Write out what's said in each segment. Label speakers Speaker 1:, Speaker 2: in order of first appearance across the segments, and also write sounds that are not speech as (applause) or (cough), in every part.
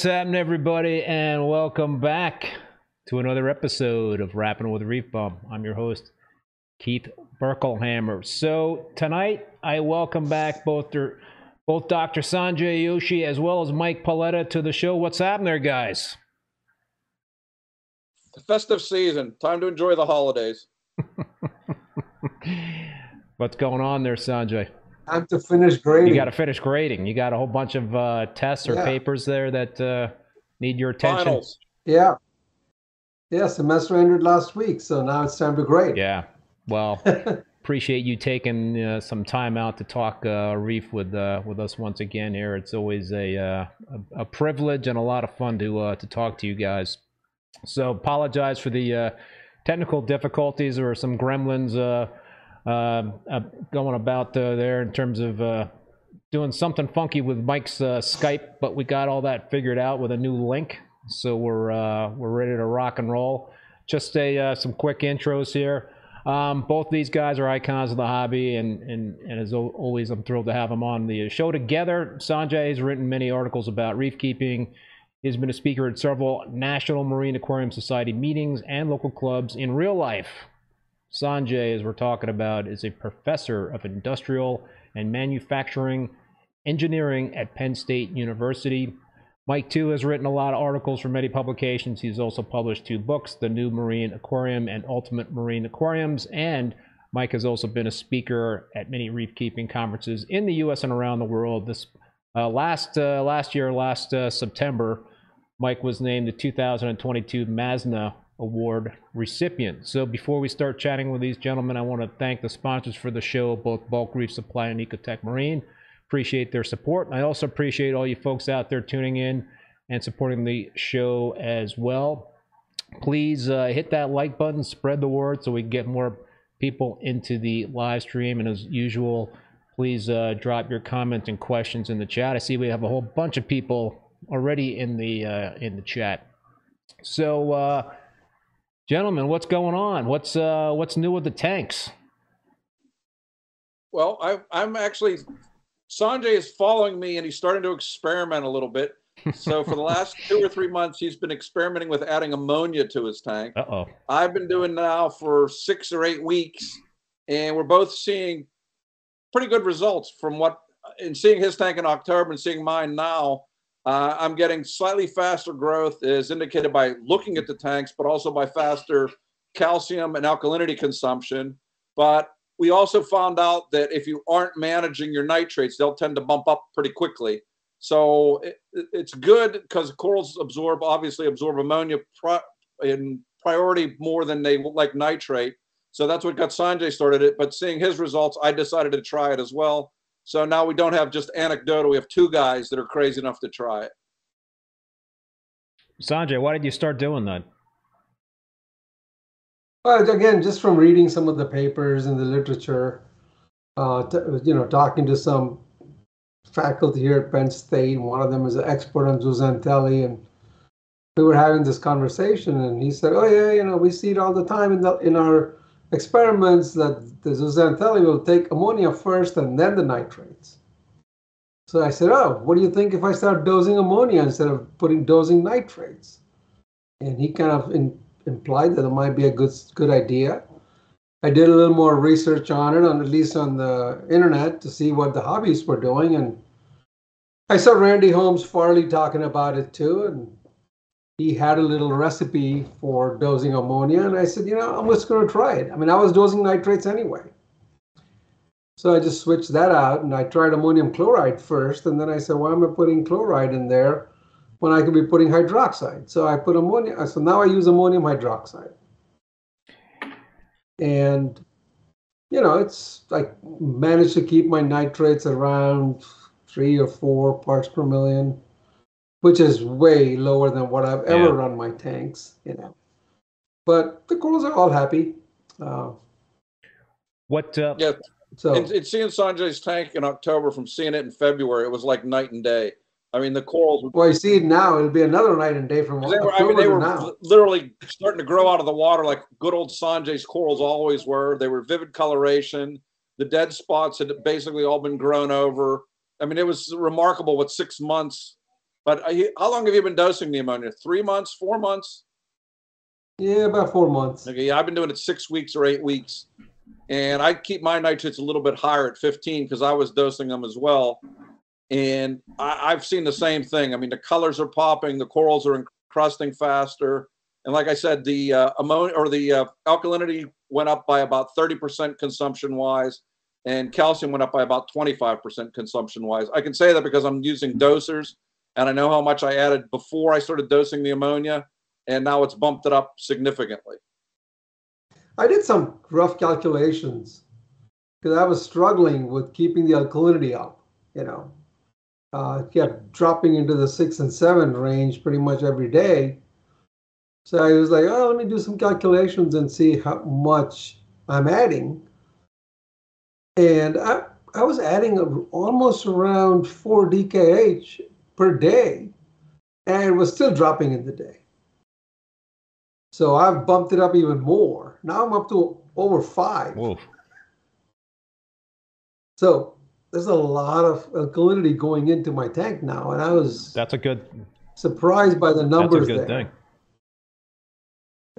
Speaker 1: What's happening, everybody, and welcome back to another episode of Rapping with ReefBum. I'm your host, Keith Berkelhamer. So tonight, I welcome back both their, both Dr. Sanjay Joshi as well as Mike Paletta to the show. What's happening there, guys?
Speaker 2: The festive season. Time to enjoy the holidays. (laughs)
Speaker 1: What's going on there, Sanjay?
Speaker 3: Time to finish grading.
Speaker 1: You got to finish grading. You got a whole bunch of uh, tests or
Speaker 3: Yeah.
Speaker 1: papers there that uh, need your attention.
Speaker 2: Finals.
Speaker 3: Yeah. Yeah, semester ended last week, so now it's time to grade.
Speaker 1: Yeah. Well, (laughs) appreciate you taking uh, some time out to talk uh, reef with uh, with us once again here. It's always a uh, a, a privilege and a lot of fun to uh, to talk to you guys. So apologize for the uh, technical difficulties or some gremlins going about uh, there in terms of. Uh, Doing something funky with Mike's uh, Skype, but we got all that figured out with a new link, so we're uh, we're ready to rock and roll. Just a uh, some quick intros here. Um, both these guys are icons of the hobby, and, and, and as al- always, I'm thrilled to have them on the show together. Sanjay has written many articles about reef keeping. He's been a speaker at several National Marine Aquarium Society meetings and local clubs in real life. Sanjay, as we're talking about, is a professor of industrial and manufacturing engineering at Penn State University. Mike, too, has written a lot of articles for many publications. He's also published two books, The New Marine Aquarium and Ultimate Marine Aquariums. And Mike has also been a speaker at many reef keeping conferences in the U.S. and around the world. This uh, last uh, last year, last uh, September, Mike was named the 2022 MASNA Award recipient. So before we start chatting with these gentlemen, I want to thank the sponsors for the show, both Bulk Reef Supply and Ecotech Marine. Appreciate their support. I also appreciate all you folks out there tuning in and supporting the show as well. Please uh, hit that like button, spread the word so we can get more people into the live stream. And as usual, please uh, drop your comments and questions in the chat. I see we have a whole bunch of people already in the uh, in the chat. So, uh, gentlemen, what's going on? What's uh, what's new with the tanks?
Speaker 2: Well, I, I'm actually, Sanjay is following me and he's starting to experiment a little bit. So for the last (laughs) two or three months, he's been experimenting with adding ammonia to his tank.
Speaker 1: Uh oh.
Speaker 2: I've been doing now for six or eight weeks, and we're both seeing pretty good results from what, in seeing his tank in October and seeing mine now. Uh, I'm getting slightly faster growth, as indicated by looking at the tanks, but also by faster calcium and alkalinity consumption. But we also found out that if you aren't managing your nitrates, they'll tend to bump up pretty quickly. So it- it's good because corals absorb, obviously, absorb ammonia pri- in priority more than they like nitrate. So that's what got Sanjay started it. But seeing his results, I decided to try it as well. So now we don't have just anecdotal. We have two guys that are crazy enough to try it.
Speaker 1: Sanjay, why did you start doing that?
Speaker 3: Well, again, just from reading some of the papers in the literature, uh, t- you know, talking to some faculty here at Penn State, one of them is an expert on zooxanthellae, and we were having this conversation, and he said, "Oh yeah, you know, we see it all the time in the in our experiments that the zooxanthellae will take ammonia first and then the nitrates." So I said, "Oh, what do you think if I start dosing ammonia instead of putting dosing nitrates?" And he kind of in, implied that it might be a good good idea. I did a little more research on it, on at least on the internet, to see what the hobbies were doing, and I saw Randy Holmes-Farley talking about it too, and he had a little recipe for dosing ammonia, and I said, you know, I'm just going to try it. I mean, I was dosing nitrates anyway, so I just switched that out, and I tried ammonium chloride first, and then I said, why am I putting chloride in there when I could be putting hydroxide? So I put ammonia. So now I use ammonium hydroxide and you know it's like managed to keep my nitrates around three or four parts per million which is way lower than what i've ever
Speaker 1: Yeah.
Speaker 3: run my tanks you know but the corals are all happy uh,
Speaker 1: What? Uh,
Speaker 2: Yeah,
Speaker 3: so
Speaker 2: and, and seeing Sanjay's tank in October from seeing it in February, it was like night and day. I mean, the corals were
Speaker 3: well you see it now it'll be another night and day from
Speaker 2: They were, I mean, they were
Speaker 3: now
Speaker 2: literally starting to grow out of the water like good old Sanjay's corals always were. They were vivid coloration. The dead spots had basically all been grown over. I mean, it was remarkable what six months But uh, he- how long have you been dosing the ammonia? Three months, four months?
Speaker 3: Yeah, about four months.
Speaker 2: Okay, yeah, I've been doing it six weeks or eight weeks. And I keep my nitrates a little bit higher at 15 because I was dosing them as well. And I, I've seen the same thing. I mean, the colors are popping, the corals are encrusting faster. And like I said, the uh, ammonia or the uh, alkalinity went up by about 30% consumption wise, and calcium went up by about 25% consumption wise. I can say that because I'm using dosers and I know how much I added before I started dosing the ammonia, and now it's bumped it up significantly.
Speaker 3: I did some rough calculations because I was struggling with keeping the alkalinity up. You know, uh, it kept dropping into the six and seven range pretty much every day. So I was like, oh, let me do some calculations and see how much I'm adding. And I, I was adding almost around four DKH per day, and it was still dropping in the day. So I've bumped it up even more. Now I'm up to over five.
Speaker 1: Whoa.
Speaker 3: So there's a lot of alkalinity going into my tank now, and I was
Speaker 1: That's a good.
Speaker 3: surprised by the
Speaker 1: That's a
Speaker 3: numbers
Speaker 1: good
Speaker 3: there.
Speaker 1: thing.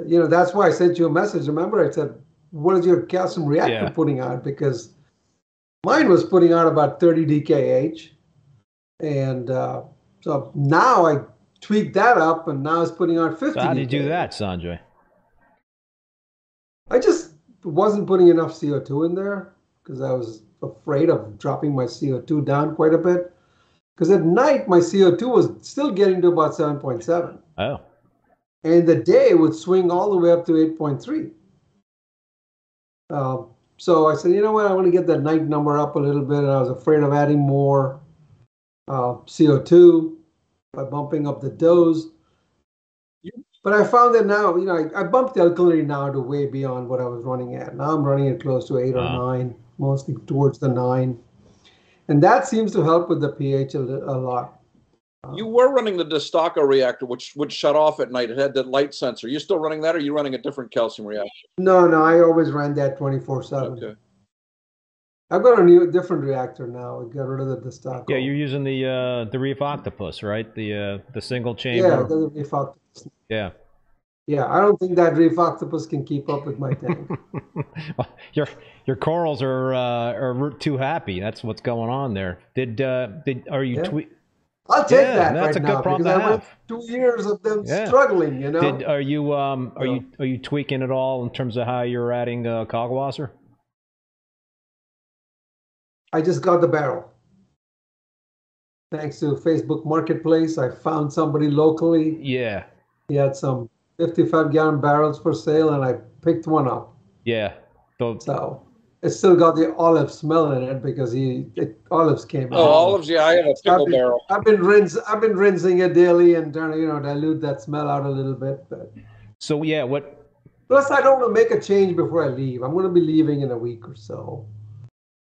Speaker 3: You know, that's why I sent you a message. Remember, I said, "What is your calcium reactor
Speaker 1: Yeah.
Speaker 3: putting out?" Because mine was putting out about 30 DKH, and uh, so now I tweaked that up, and now it's putting out 50.
Speaker 1: So how do you do that, Sanjay?
Speaker 3: I just wasn't putting enough CO2 in there because I was afraid of dropping my CO2 down quite a bit. Because at night, my CO2 was still getting to about 7.7,
Speaker 1: Oh,
Speaker 3: and the day would swing all the way up to 8.3. Uh, so I said, you know what, I want to get that night number up a little bit, and I was afraid of adding more uh, CO2 by bumping up the dose. But I found that now, you know, I, I bumped the alkalinity now to way beyond what I was running at. Now I'm running it close to eight or nine, mostly towards the nine. And that seems to help with the pH a, a lot.
Speaker 2: You were running the Destaco reactor, which would shut off at night. It had that light sensor. You're still running that, or are you running a different calcium reactor?
Speaker 3: No, no, I always ran that 24 7.
Speaker 2: Okay.
Speaker 3: I've got a new, different reactor now. I got rid of the Destaco.
Speaker 1: yeah, you're using the uh, the Reef Octopus, right? The uh, the single chamber.
Speaker 3: Yeah, the Reef Octopus.
Speaker 1: Yeah.
Speaker 3: Yeah, I don't think that Reef Octopus can keep up with my tank.
Speaker 1: Well, (laughs) your your corals are uh, are too happy. That's what's going on there. Did uh, did are you
Speaker 3: Yeah.
Speaker 1: tweet?
Speaker 3: I'll take
Speaker 1: Yeah,
Speaker 3: that
Speaker 1: that's
Speaker 3: right
Speaker 1: a good
Speaker 3: now
Speaker 1: problem
Speaker 3: because
Speaker 1: to
Speaker 3: I
Speaker 1: have.
Speaker 3: two years of them
Speaker 1: Yeah.
Speaker 3: struggling, you know.
Speaker 1: Did are you um are
Speaker 3: So-
Speaker 1: you are you tweaking at all in terms of how you're adding uh, Kalkwasser?
Speaker 3: I just got the barrel. Thanks to Facebook Marketplace, I found somebody locally.
Speaker 1: Yeah,
Speaker 3: He had some 55 gallon barrels for sale, and I picked one up.
Speaker 1: yeah. The,
Speaker 3: So it still got the olive smell in it because he it, olives came
Speaker 2: Oh,
Speaker 3: out.
Speaker 2: olives. Yeah, I have a pickle
Speaker 3: I've been,
Speaker 2: barrel.
Speaker 3: I've been rinse, I've been rinsing it daily and trying to you know dilute that smell out a little bit. But
Speaker 1: so yeah, what?
Speaker 3: plus, I don't want to make a change before I leave. I'm going to be leaving in a week or so,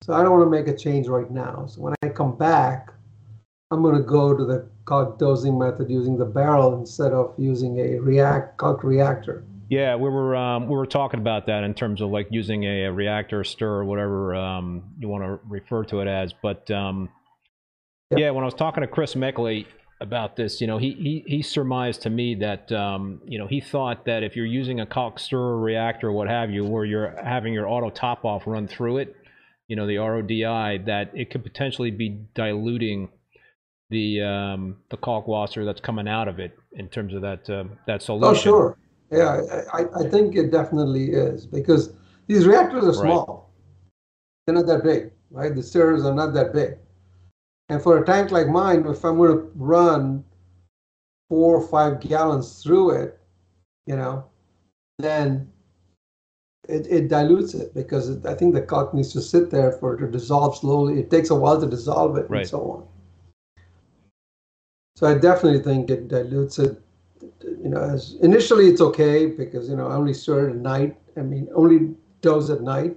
Speaker 3: so I don't want to make a change right now. So when I come back, I'm going to go to the kalk dosing method using the barrel instead of using a react kalk reactor.
Speaker 1: Yeah, we were um, we were talking about that in terms of like using a, a reactor stir or whatever um, you want to refer to it as. But um,
Speaker 3: Yep.
Speaker 1: yeah, when I was talking to Chris Meckley about this, you know, he he, he surmised to me that um, you know he thought that if you're using a Koch stir reactor or what have you, where you're having your auto top off run through it, you know, the RODI, that it could potentially be diluting the um, the Kalkwasser that's coming out of it in terms of that uh, that solution.
Speaker 3: Oh, sure. Yeah, I, I, think it definitely is because these reactors are
Speaker 1: Right.
Speaker 3: small. They're not that big, right? The stirrers are not that big. And for a tank like mine, if I'm going to run four or five gallons through it, you know, then it, it dilutes it because it, I think the kalk needs to sit there for it to dissolve slowly. It takes a while to dissolve it
Speaker 1: Right.
Speaker 3: and so on. So I definitely think it dilutes it. You know, as initially it's okay because you know I only stir it at night. I mean, only dose at night.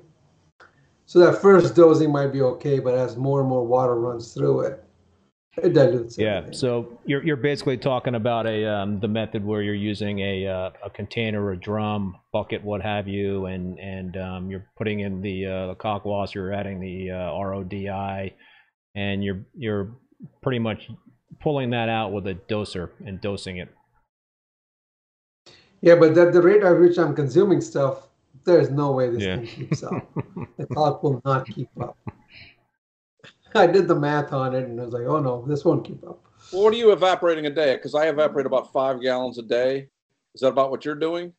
Speaker 3: So that first dosing might be okay, but as more and more water runs through it, (laughs) it dilutes it.
Speaker 1: Yeah, so you're you're basically talking about a um, the method where you're using a uh, a container, a drum, bucket, what have you, and and um, you're putting in the uh, the Kalkwasser, you're adding the uh, RODI, and you're you're pretty much pulling that out with a doser and dosing it.
Speaker 3: Yeah, but at the rate at which I'm consuming stuff, there's no way this
Speaker 1: Yeah.
Speaker 3: thing keeps up. (laughs) the clock will not keep up. I did the math on it and I was like, oh no, this won't keep up.
Speaker 2: Well, what are you evaporating a day? Because I evaporate about five gallons a day. Is that about what you're doing?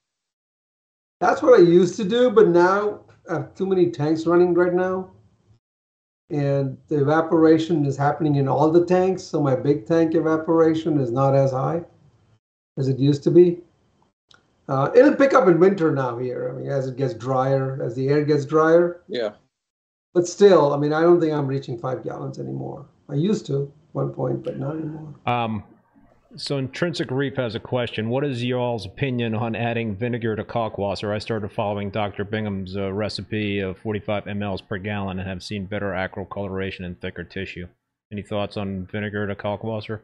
Speaker 3: That's what I used to do, but now I have too many tanks running right now. And the evaporation is happening in all the tanks, so my big tank evaporation is not as high as it used to be. Uh, it'll pick up in winter now here. I mean, as it gets drier, as the air gets drier.
Speaker 2: Yeah.
Speaker 3: But still, I mean, I don't think I'm reaching five gallons anymore. I used to one point, but not anymore.
Speaker 1: Um, so Intrinsic Reef has a question. What is y'all's opinion on adding vinegar to kalkwasser? I started following Dr. Bingman's uh, recipe of 45 mLs per gallon and have seen better acral coloration and thicker tissue. Any thoughts on vinegar to kalkwasser?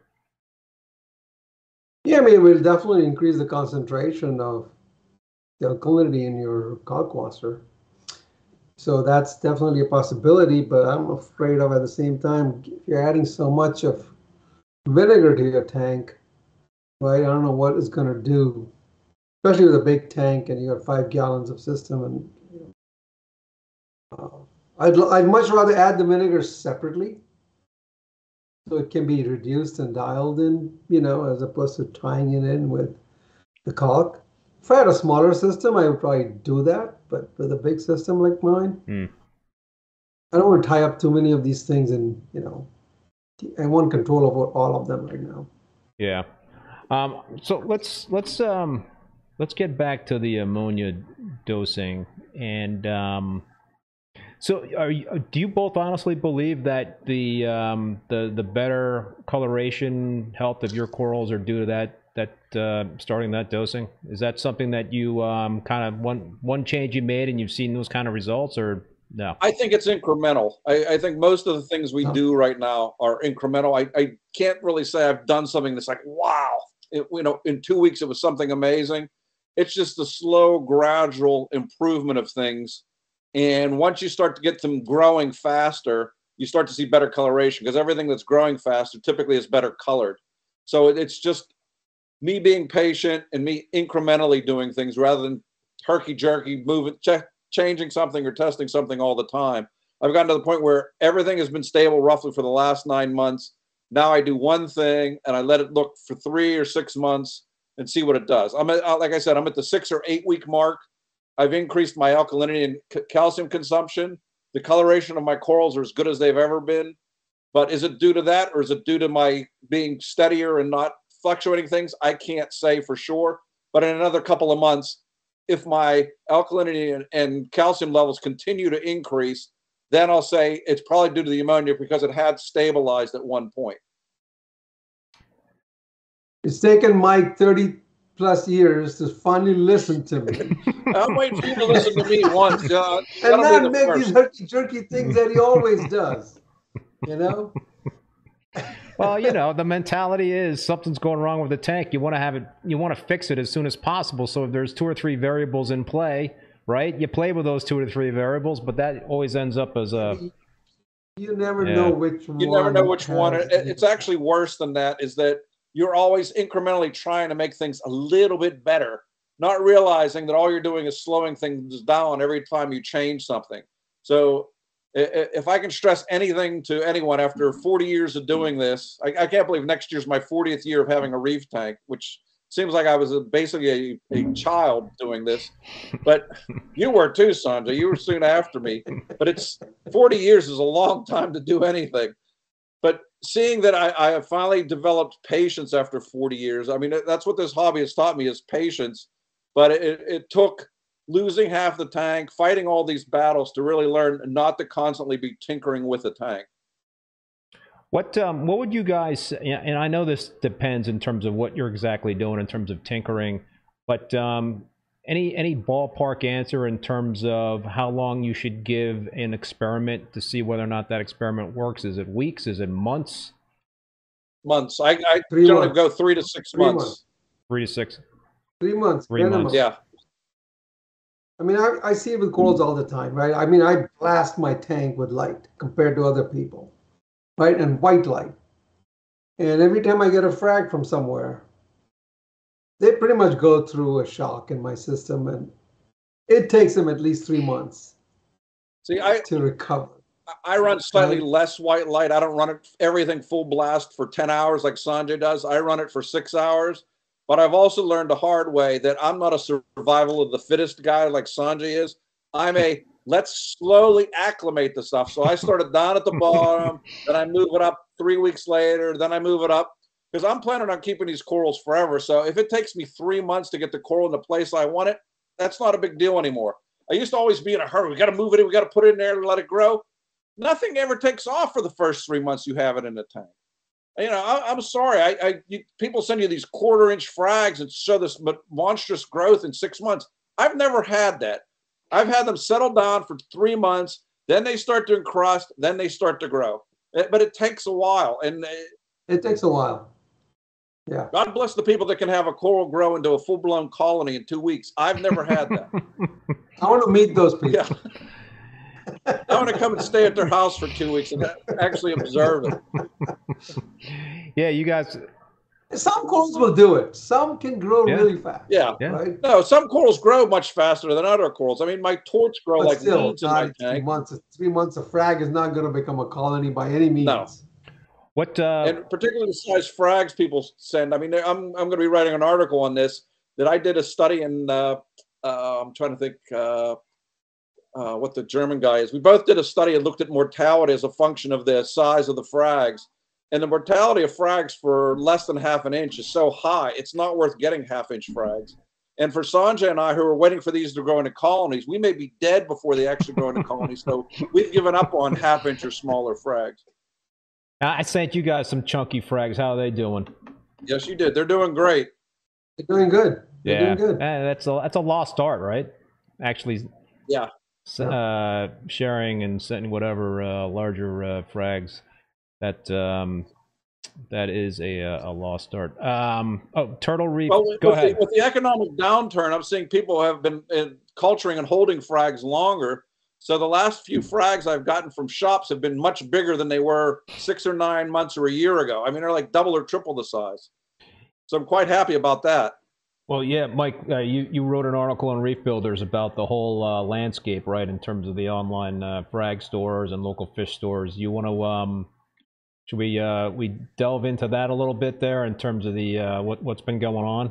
Speaker 3: Yeah, I mean, it will definitely increase the concentration of the alkalinity in your kalkwasser. So that's definitely a possibility, but I'm afraid of at the same time, if you're adding so much of vinegar to your tank, right? I don't know what it's going to do, especially with a big tank and you got five gallons of system. And you know, uh, I'd I'd much rather add the vinegar separately, so it can be reduced and dialed in, you know, as opposed to tying it in with the kalk. If I had a smaller system, I would probably do that, but with a big system like mine,
Speaker 1: Hmm.
Speaker 3: I don't want to tie up too many of these things and, you know, I want control over all of them right now.
Speaker 1: Yeah. Um, so let's let's um, let's get back to the ammonia dosing and um, so are you, do you both honestly believe that the um, the the better coloration health of your corals are due to that that uh, starting that dosing? Is that something that you um, kind of one one change you made and you've seen those kind of results or no?
Speaker 2: I think it's incremental. I, I think most of the things we
Speaker 3: Oh.
Speaker 2: do right now are incremental. I, I can't really say I've done something that's like, wow, it, you know, in two weeks it was something amazing. It's just a slow, gradual improvement of things. And once you start to get them growing faster, you start to see better coloration because everything that's growing faster typically is better colored. So it's just me being patient and me incrementally doing things rather than herky jerky moving, check, changing something or testing something all the time. I've gotten to the point where everything has been stable roughly for the last nine months. Now I do one thing and I let it look for three or six months and see what it does. I'm at, like I said, I'm at the six or eight week mark. I've increased my alkalinity and c- calcium consumption. The coloration of my corals are as good as they've ever been. But is it due to that or is it due to my being steadier and not fluctuating things? I can't say for sure. But in another couple of months, if my alkalinity and, and calcium levels continue to increase, then I'll say it's probably due to the ammonia because it had stabilized at one point.
Speaker 3: It's taken Mike 30 plus years to finally listen to me
Speaker 2: I'm waiting for you to listen to me once. Uh,
Speaker 3: and not make
Speaker 2: first.
Speaker 3: these herky jerky things that he always does. You know?
Speaker 1: Well, you know, the mentality is something's going wrong with the tank. You want to have it, you want to fix it as soon as possible. So if there's two or three variables in play, right? You play with those two or three variables, but that always ends up as a
Speaker 3: You never
Speaker 1: Yeah.
Speaker 3: know which one.
Speaker 2: you never know which one. It's actually worse than that. Is that you're always incrementally trying to make things a little bit better, not realizing that all you're doing is slowing things down every time you change something. So i- i- if I can stress anything to anyone after 40 years of doing this, I, I can't believe next year's my 40th year of having a reef tank, which seems like I was a, basically a, a child doing this. But you were too, Sanjay. You were soon after me. But it's 40 years is a long time to do anything. But seeing that I, I have finally developed patience after 40 years, I mean, that's what this hobby has taught me is patience. But it, it took losing half the tank, fighting all these battles to really learn not to constantly be tinkering with the tank.
Speaker 1: What um, what would you guys? And I know this depends in terms of what you're exactly doing in terms of tinkering, but um, any any ballpark answer in terms of how long you should give an experiment to see whether or not that experiment works? Is it weeks? Is it months?
Speaker 2: Months. I, I
Speaker 3: Three
Speaker 2: generally
Speaker 3: months.
Speaker 2: go three to six
Speaker 3: Three
Speaker 2: months.
Speaker 3: months.
Speaker 1: Three to six.
Speaker 3: Three months.
Speaker 1: Three
Speaker 3: minimum.
Speaker 1: months.
Speaker 2: Yeah.
Speaker 3: I mean, I, I see it with corals all the time, right? I mean, I blast my tank with light compared to other people, right? And white light. And every time I get a frag from somewhere, they pretty much go through a shock in my system, and it takes them at least three months
Speaker 2: See, I
Speaker 3: to recover.
Speaker 2: I run slightly less white light. I don't run it everything full blast for 10 hours like Sanjay does. I run it for six hours. But I've also learned the hard way that I'm not a survival of the fittest guy like Sanjay is. I'm a let's slowly acclimate the stuff. So I started down at the (laughs) bottom, then I move it up three weeks later, then I move it up because I'm planning on keeping these corals forever. So if it takes me three months to get the coral in the place I want it, that's not a big deal anymore. I used to always be in a hurry. We got to move it in. We got to put it in there and let it grow. Nothing ever takes off for the first three months you have it in the tank. You know, I, I'm sorry. I, I you, people send you these quarter inch frags and show this monstrous growth in six months. I've never had that. I've had them settle down for three months, then they start to encrust, then they start to grow. Eh, But it takes a while, and eh,
Speaker 3: It takes a while. Yeah.
Speaker 2: God bless the people that can have a coral grow into a full blown colony in two weeks. I've never had that. (laughs)
Speaker 3: I want to meet those people.
Speaker 2: Yeah. (laughs) I want to come and stay at their house for two weeks and actually observe it. (laughs)
Speaker 1: yeah, you guys.
Speaker 3: Some corals will do it. Some can grow
Speaker 1: Yeah.
Speaker 3: really fast.
Speaker 2: Yeah.
Speaker 1: Yeah.
Speaker 3: Right?
Speaker 2: No, some corals grow much faster than other corals. I mean, my torch grow
Speaker 3: But
Speaker 2: like
Speaker 3: still,
Speaker 2: weeds in my
Speaker 3: three
Speaker 2: tank.
Speaker 3: months. Three months of frag is not going to become a colony by any means.
Speaker 2: No.
Speaker 1: What? Uh,
Speaker 2: and particularly the size frags people send. I mean, I'm I'm going to be writing an article on this. That I did a study in. Uh, uh, I'm trying to think uh, what the German guy is. We both did a study and looked at mortality as a function of the size of the frags. And the mortality of frags for less than half an inch is so high, it's not worth getting half inch frags. And for Sanjay and I, who are waiting for these to grow into colonies, we may be dead before they actually grow into colonies. So we've given up on half inch or smaller frags.
Speaker 1: I sent you guys some chunky frags. How are they doing?
Speaker 2: Yes, you did. They're doing great.
Speaker 3: They're doing good. They're
Speaker 1: yeah,
Speaker 3: doing good.
Speaker 1: Eh, that's a that's a lost art, right? Actually,
Speaker 2: Yeah.
Speaker 1: Uh, sharing and sending whatever uh, larger uh, frags. That um, that is a uh, a lost art. Um, oh, turtle reef.
Speaker 2: Well, with,
Speaker 1: Go
Speaker 2: with
Speaker 1: ahead.
Speaker 2: The, with the economic downturn, I'm seeing people have been uh, culturing and holding frags longer. So the last few frags I've gotten from shops have been much bigger than they were six or nine months or a year ago. I mean, they're like double or triple the size. So I'm quite happy about that.
Speaker 1: Well, yeah, Mike, uh, you you wrote an article on Reef Builders about the whole uh, landscape, right? In terms of the online uh, frag stores and local fish stores. You want to um, should we uh, we delve into that a little bit there in terms of the uh, what what's been going on?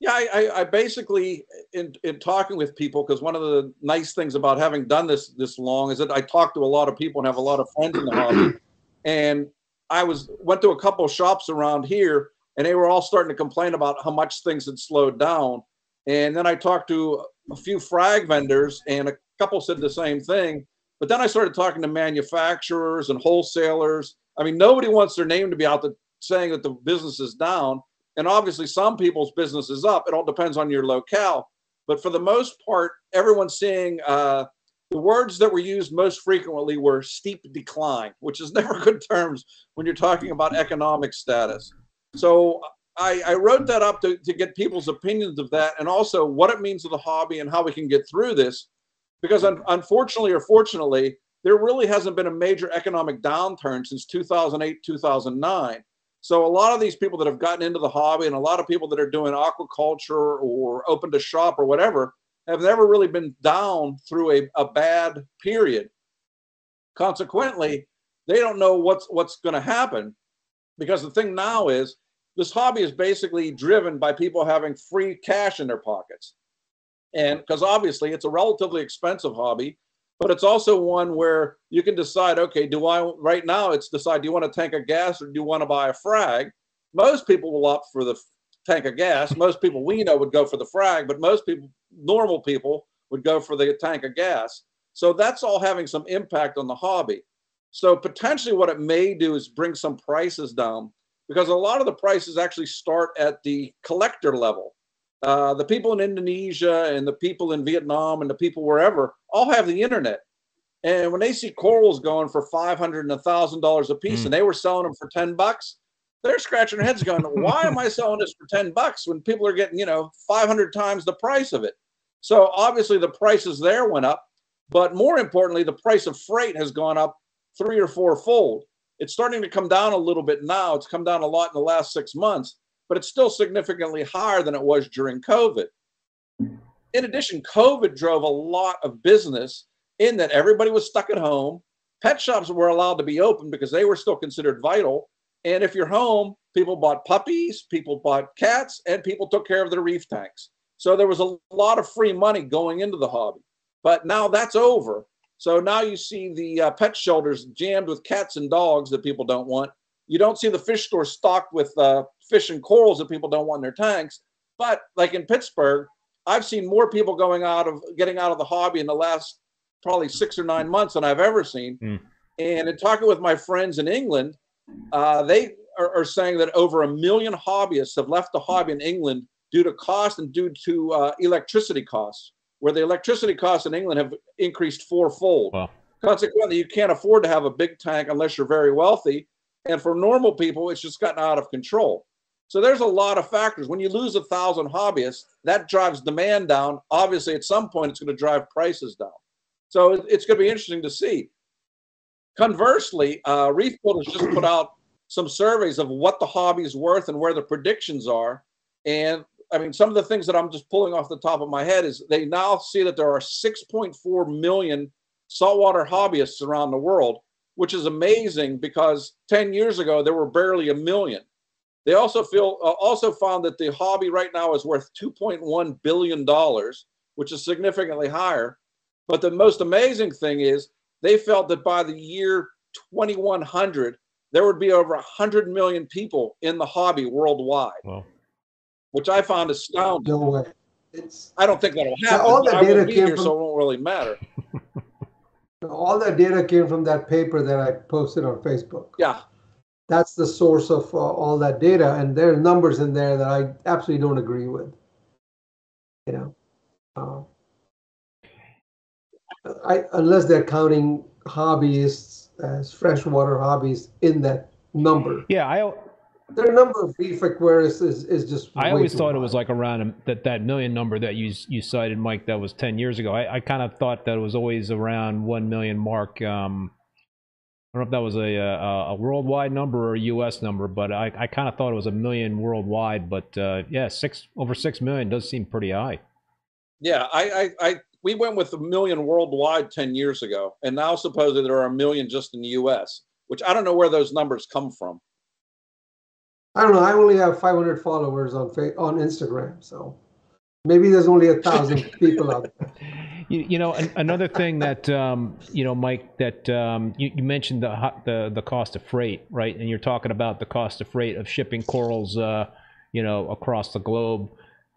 Speaker 2: Yeah, I, I, I basically in in talking with people because one of the nice things about having done this this long is that I talk to a lot of people and have a lot of friends in the hobby, and I was went to a couple shops around here and they were all starting to complain about how much things had slowed down, and then I talked to a few frag vendors and a couple said the same thing, but then I started talking to manufacturers and wholesalers. I mean, nobody wants their name to be out there saying that the business is down and obviously some people's business is up. It all depends on your locale. But for the most part, everyone's seeing uh, the words that were used most frequently were steep decline, which is (laughs) never good terms when you're talking about economic status. So I, I wrote that up to, to get people's opinions of that and also what it means to the hobby and how we can get through this. Because un- unfortunately or fortunately, there really hasn't been a major economic downturn since 2008, 2009. So a lot of these people that have gotten into the hobby and a lot of people that are doing aquaculture or open to shop or whatever have never really been down through a, a bad period. Consequently, they don't know what's what's going to happen because the thing now is this hobby is basically driven by people having free cash in their pockets. And because obviously it's a relatively expensive hobby, but it's also one where you can decide okay do i right now it's decide do you want a tank of gas or do you want to buy a frag? Most people will opt for the tank of gas. (laughs) Most people we know would go for the frag but most people normal people would go for the tank of gas. So that's all having some impact on the hobby. So potentially what it may do is bring some prices down because a lot of the prices actually start at the collector level uh, the people in Indonesia and the people in Vietnam and the people wherever all have the internet. And when they see corals going for five hundred and a thousand dollars a piece,
Speaker 1: Mm.
Speaker 2: and they were selling them for ten bucks, they're scratching their heads, going, (laughs) "Why am I selling this for ten bucks when people are getting, you know, five hundred times the price of it?" So obviously the prices there went up, but more importantly, the price of freight has gone up three or four fold. It's starting to come down a little bit now. It's come down a lot in the last six months, but it's still significantly higher than it was during COVID. In addition, COVID drove a lot of business in that everybody was stuck at home. Pet shops were allowed to be open because they were still considered vital. And if you're home, people bought puppies, people bought cats, and people took care of their reef tanks. So there was a lot of free money going into the hobby. But now that's over. So now you see the uh, pet shelters jammed with cats and dogs that people don't want. You don't see the fish stores stocked with uh, fish and corals that people don't want in their tanks. But like in Pittsburgh, I've seen more people going out of getting out of the hobby in the last probably six or nine months than I've ever seen. Mm. And in talking with my friends in England, uh, they are, are, saying that over a million hobbyists have left the hobby in England due to cost and due to uh, electricity costs, where the electricity costs in England have increased fourfold. Wow. Consequently, you can't afford to have a big tank unless you're very wealthy. And for normal people, it's just gotten out of control. So there's a lot of factors. When you lose a thousand hobbyists, that drives demand down. Obviously, at some point, it's going to drive prices down. So it's going to be interesting to see. Conversely, uh, Reef Builders just put out some surveys of what the hobby is worth and where the predictions are. And I mean, some of the things that I'm just pulling off the top of my head is they now see that there are 6.4 million saltwater hobbyists around the world, which is amazing because 10 years ago there were barely a million. They also feel uh, also found that the hobby right now is worth 2.1 billion dollars, which is significantly higher. But the most amazing thing is they felt that by the year 2100 there would be over 100 million people in the hobby worldwide. Wow which I found astounding. No way. It's, I don't think that'll happen. all that data came here, from, so it won't really matter. (laughs)
Speaker 3: all that data came from that paper that I posted on Facebook.
Speaker 2: Yeah.
Speaker 3: That's the source of uh, all that data, and there are numbers in there that I absolutely don't agree with. You know, uh, I unless they're counting hobbyists as freshwater hobbies in that number.
Speaker 1: Yeah, I
Speaker 3: the number of reef aquarists is, is just.
Speaker 1: I always thought high. it was like around that that million number that you you cited, Mike. That was ten years ago. I, I kind of thought that it was always around one million mark. Um, I don't know if that was a, a, a worldwide number or a U.S. number, but I, I kind of thought it was a million worldwide. But uh, yeah, six over six million does seem pretty high.
Speaker 2: Yeah, I, I, I we went with a million worldwide ten years ago, and now supposedly there are a million just in the U.S., which I don't know where those numbers come from.
Speaker 3: I don't know. I only have 500 followers on on Instagram, so maybe there's only a thousand (laughs) people out there.
Speaker 1: You, you know, an, another thing that um, you know, Mike, that um, you, you, mentioned the, the the cost of freight, right? And you're talking about the cost of freight of shipping corals, uh, you know, across the globe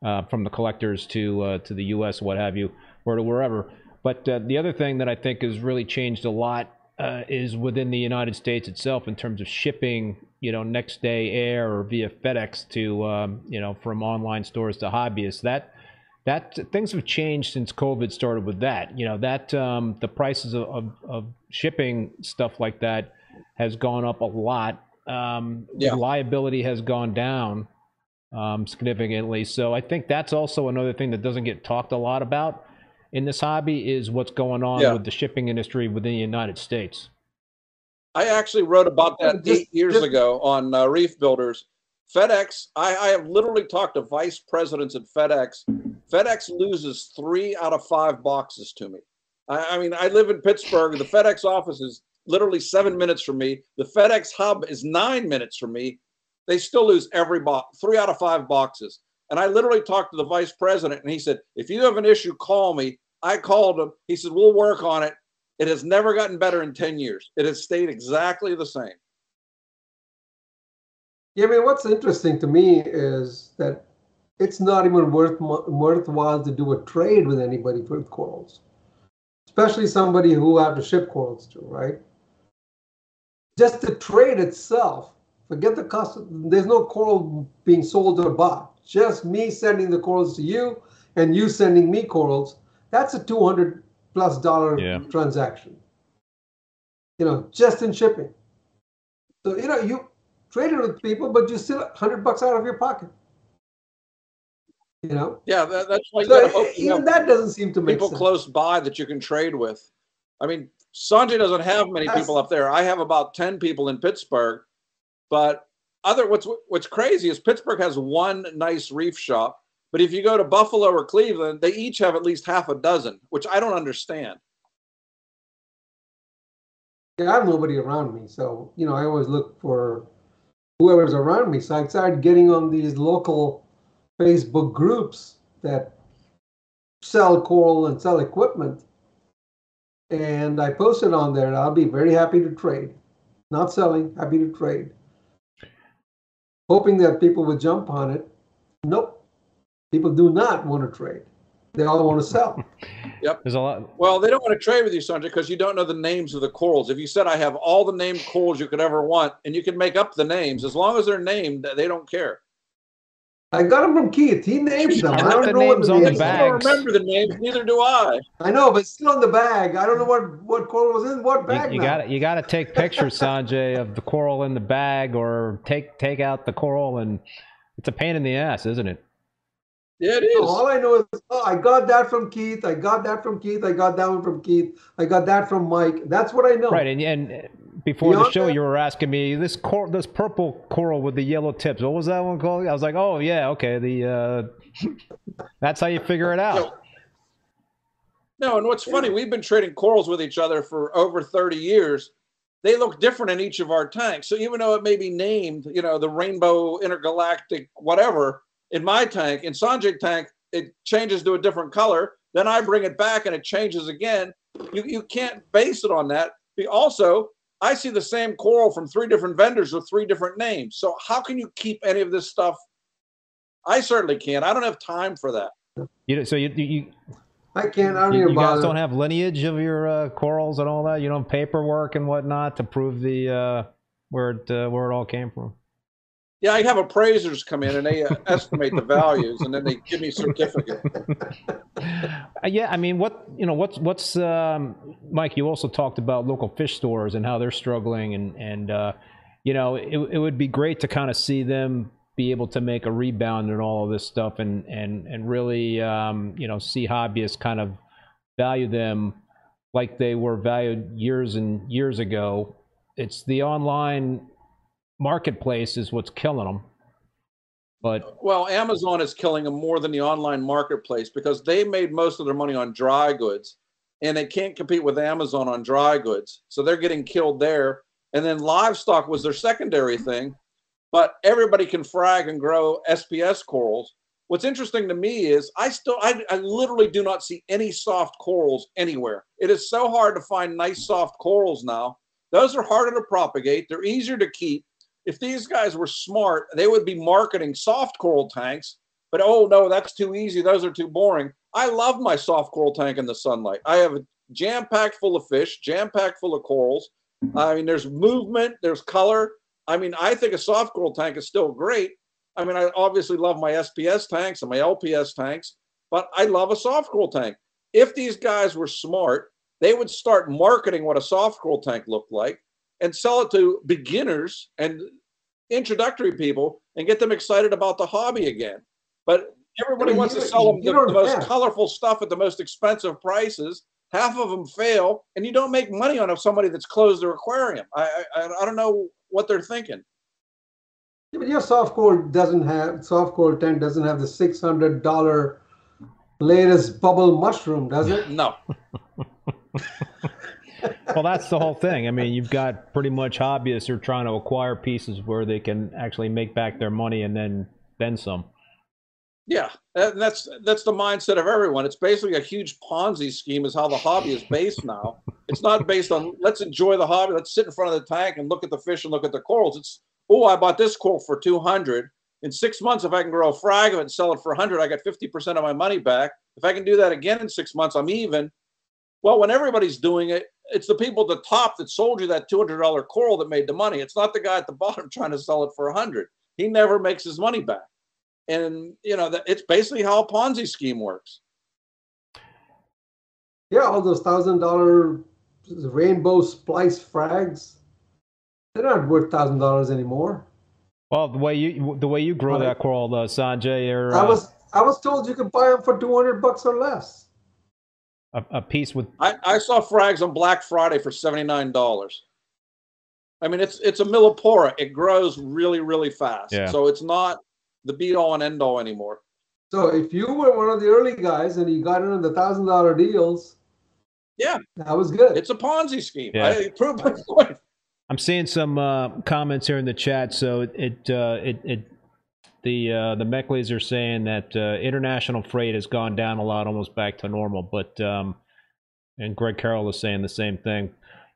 Speaker 1: uh, from the collectors to uh, to the U.S. what have you, or to wherever. But uh, the other thing that I think has really changed a lot uh, is within the United States itself in terms of shipping, you know, next day air or via FedEx to, um, you know, from online stores to hobbyists. That that things have changed since COVID started with that. You know, that um, the prices of, of, of, shipping stuff like that has gone up a lot. Um, yeah. Liability has gone down um, significantly. So I think that's also another thing that doesn't get talked a lot about in this hobby is what's going on yeah. with the shipping industry within the United States.
Speaker 2: I actually wrote about that just, eight years just, ago on uh, Reef Builders. FedEx, I, I, have literally talked to vice presidents at FedEx. FedEx loses three out of five boxes to me. I, I mean, I live in Pittsburgh. The FedEx office is literally seven minutes from me. The FedEx hub is nine minutes from me. They still lose every box, three out of five boxes. And I literally talked to the vice president, and he said, If you have an issue, call me. I called him. He said, We'll work on it. It has never gotten better in 10 years. It has stayed exactly the same.
Speaker 3: Yeah, I mean, what's interesting to me is that it's not even worth worthwhile to do a trade with anybody for corals, especially somebody who have to ship corals to, right? Just the trade itself, forget the cost. There's no coral being sold or bought just me sending the corals to you and you sending me corals, that's a 200 plus dollar yeah. transaction. You know, just in shipping. So, you know, you traded with people, but you still 100 bucks out of your pocket. You know?
Speaker 2: Yeah, that, that's like so oh,
Speaker 3: even that doesn't seem to make
Speaker 2: people
Speaker 3: sense.
Speaker 2: close by that you can trade with. I mean, Sanjay doesn't have many
Speaker 3: That's-
Speaker 2: people up there. I have about 10 people in Pittsburgh. But other what's what's crazy is Pittsburgh has one nice reef shop, but if you go to Buffalo or Cleveland, they each have at least half a dozen, which I don't understand.
Speaker 3: Yeah, I have nobody around me, so you know I always look for whoever's around me. So I started getting on these local Facebook groups that sell coral and sell equipment, and I posted on there. I'll be very happy to trade, not selling, happy to trade, hoping that people would jump on it. Nope, people do not want to trade. They all want to sell. (laughs) Yep.
Speaker 1: There's a lot.
Speaker 2: Well, they don't want to trade with you, Sanjay, because you don't know the names of the corals. If you said I have all the named corals you could ever want, and you can make up the names, as long as they're named, they don't care.
Speaker 3: I got them from Keith. He named them. I don't
Speaker 1: the
Speaker 3: know what the
Speaker 1: on the
Speaker 3: names
Speaker 2: I don't remember the names, neither do I.
Speaker 3: I know, but it's still in the bag. I don't know what what coral was in what bag
Speaker 1: you
Speaker 3: now.
Speaker 1: got you got to take pictures, Sanjay, of the coral in the bag, or take take out the coral, and it's a pain in the ass, isn't it?
Speaker 2: Yeah, it is.
Speaker 3: All I know is, oh, I got that from Keith. I got that from Keith. I got that one from Keith. I got that from Mike. That's what I know.
Speaker 1: Right, and and before the show,
Speaker 3: that-
Speaker 1: you were asking me this cor- this purple coral with the yellow tips. What was that one called? I was like, oh yeah, okay. The uh, (laughs) that's how you figure it out.
Speaker 2: No, and what's funny, we've been trading corals with each other for over 30 years. They look different in each of our tanks. So even though it may be named, you know, the rainbow intergalactic whatever in my tank, in Sanjay tank, it changes to a different color. Then I bring it back and it changes again. You, you can't base it on that. Also, I see the same coral from three different vendors with three different names. So how can you keep any of this stuff? I certainly can't. I don't have time for that.
Speaker 1: You know, so you you,
Speaker 3: I can't. I don't
Speaker 1: you,
Speaker 3: even
Speaker 1: you guys don't have lineage of your uh, corals and all that. You don't have paperwork and whatnot to prove the uh, where it uh, where it all came from.
Speaker 2: Yeah, I have appraisers come in and they uh, estimate the values and then they give me certificate. (laughs)
Speaker 1: Uh, yeah, I mean, what you know, what's what's um, Mike? You also talked about local fish stores and how they're struggling, and and uh, you know, it it would be great to kind of see them be able to make a rebound and all of this stuff, and and and really, um, you know, see hobbyists kind of value them like they were valued years and years ago. It's the online marketplace is what's killing them. But
Speaker 2: Well, Amazon is killing them more than the online marketplace because they made most of their money on dry goods and they can't compete with Amazon on dry goods. So they're getting killed there. And then livestock was their secondary thing. But everybody can frag and grow SPS corals. What's interesting to me is I still, I, I literally do not see any soft corals anywhere. It is so hard to find nice soft corals now. Those are harder to propagate, they're easier to keep if these guys were smart, they would be marketing soft coral tanks. But oh no, that's too easy. Those are too boring. I love my soft coral tank in the sunlight. I have a jam packed full of fish, jam packed full of corals. I mean, there's movement, there's color. I mean, I think a soft coral tank is still great. I mean, I obviously love my SPS tanks and my LPS tanks, but I love a soft coral tank. If these guys were smart, they would start marketing what a soft coral tank looked like and sell it to beginners and introductory people and get them excited about the hobby again. But everybody
Speaker 3: Yeah,
Speaker 2: wants to sell them the, the most
Speaker 3: have-
Speaker 2: colorful stuff at the most expensive prices. Half of them fail, and you don't make money on somebody that's closed their aquarium. I I, I don't know what they're thinking.
Speaker 3: Yeah, but your soft core doesn't have soft core tent doesn't have the six hundred dollar latest bubble mushroom, does it?
Speaker 2: No, (laughs)
Speaker 1: well, that's the whole thing. I mean, you've got pretty much hobbyists who are trying to acquire pieces where they can actually make back their money and then then some.
Speaker 2: yeah, and that's that's the mindset of everyone. It's basically a huge Ponzi scheme. Is how the hobby is based now. It's not based on let's enjoy the hobby. Let's sit in front of the tank and look at the fish and look at the corals. It's oh, I bought this coral for two hundred. In six months, if I can grow a frag of it and sell it for hundred, I got fifty percent of my money back. If I can do that again in six months, I'm even. Well, when everybody's doing it, it's the people at the top that sold you that two hundred dollar coral that made the money. It's not the guy at the (laughs) bottom trying to sell it for a hundred. He never makes his money back. And you know, that it's basically how a Ponzi scheme works.
Speaker 3: Yeah, all those thousand dollar rainbow splice frags, they're not worth thousand dollars anymore.
Speaker 1: Well, the way you the way you grow
Speaker 3: Right.
Speaker 1: that coral, though, Sanjay, or
Speaker 3: I
Speaker 1: uh,
Speaker 3: was I was told you could buy them for two hundred bucks or less.
Speaker 1: A, a piece with
Speaker 2: I, I saw frags on Black Friday for seventy nine dollars. I mean, it's it's a millepora. It grows really really fast.
Speaker 1: Yeah.
Speaker 2: So it's not the be all and end all anymore.
Speaker 3: So if you were one of the early guys and you got in on the thousand dollar deals,
Speaker 2: Yeah.
Speaker 3: that was good.
Speaker 2: It's a Ponzi scheme.
Speaker 1: Yeah.
Speaker 2: I proved my point.
Speaker 1: I'm seeing some uh, comments here in the chat. So it it uh, it, it the uh, the Meckleys are saying that uh, international freight has gone down a lot, almost back to normal. But um, and Greg Carroll is saying the same thing.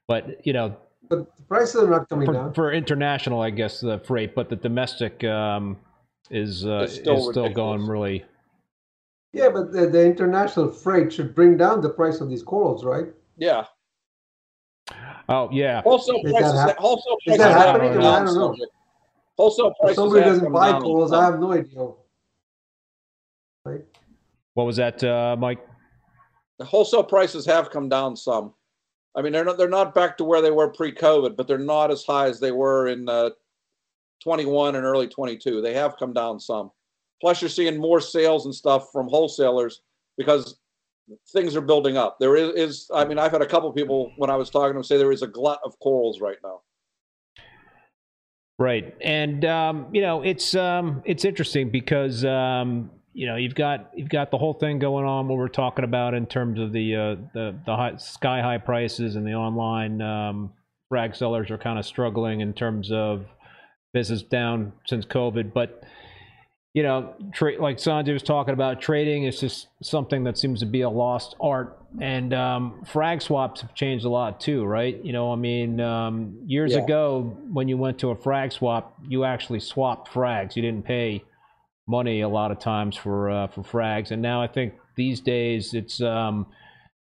Speaker 1: But you know,
Speaker 3: but the prices are not coming
Speaker 1: for,
Speaker 3: down.
Speaker 1: for international, I guess the freight, but the domestic um, is uh,
Speaker 2: It's
Speaker 1: is
Speaker 2: still
Speaker 1: still
Speaker 2: ridiculous.
Speaker 1: going really.
Speaker 3: Yeah, but the, the international freight should bring down the price of these corals, right?
Speaker 2: Yeah.
Speaker 1: Oh yeah,
Speaker 2: Wholesale
Speaker 3: Is that
Speaker 2: prices.
Speaker 3: hap-
Speaker 2: wholesale
Speaker 3: is
Speaker 2: prices
Speaker 3: that
Speaker 2: have
Speaker 1: happening?
Speaker 2: come
Speaker 1: I mean, I
Speaker 3: don't know.
Speaker 2: some. Wholesale
Speaker 3: If
Speaker 2: prices.
Speaker 3: somebody doesn't buy
Speaker 2: down
Speaker 3: corals, I have no idea. Right?
Speaker 1: what was that, uh, Mike?
Speaker 2: The wholesale prices have come down some. I mean, they're not they're not back to where they were pre-COVID, but they're not as high as they were in uh, 21 and early 22. They have come down some. Plus, you're seeing more sales and stuff from wholesalers because things are building up. There is, is I mean, I've had a couple people when I was talking to them say there is a glut of corals right now.
Speaker 1: Right, and um, you know it's um, it's interesting because um, you know you've got you've got the whole thing going on what we're talking about in terms of the uh, the the high, sky high prices and the online um, frag sellers are kind of struggling in terms of business down since COVID, but you know, tra- like Sanjay was talking about, trading is just something that seems to be a lost art. And um, frag swaps have changed a lot too, right? You know, I mean, um, years
Speaker 2: Yeah.
Speaker 1: ago when you went to a frag swap, you actually swapped frags. You didn't pay money a lot of times for uh, for frags. And now I think these days it's um,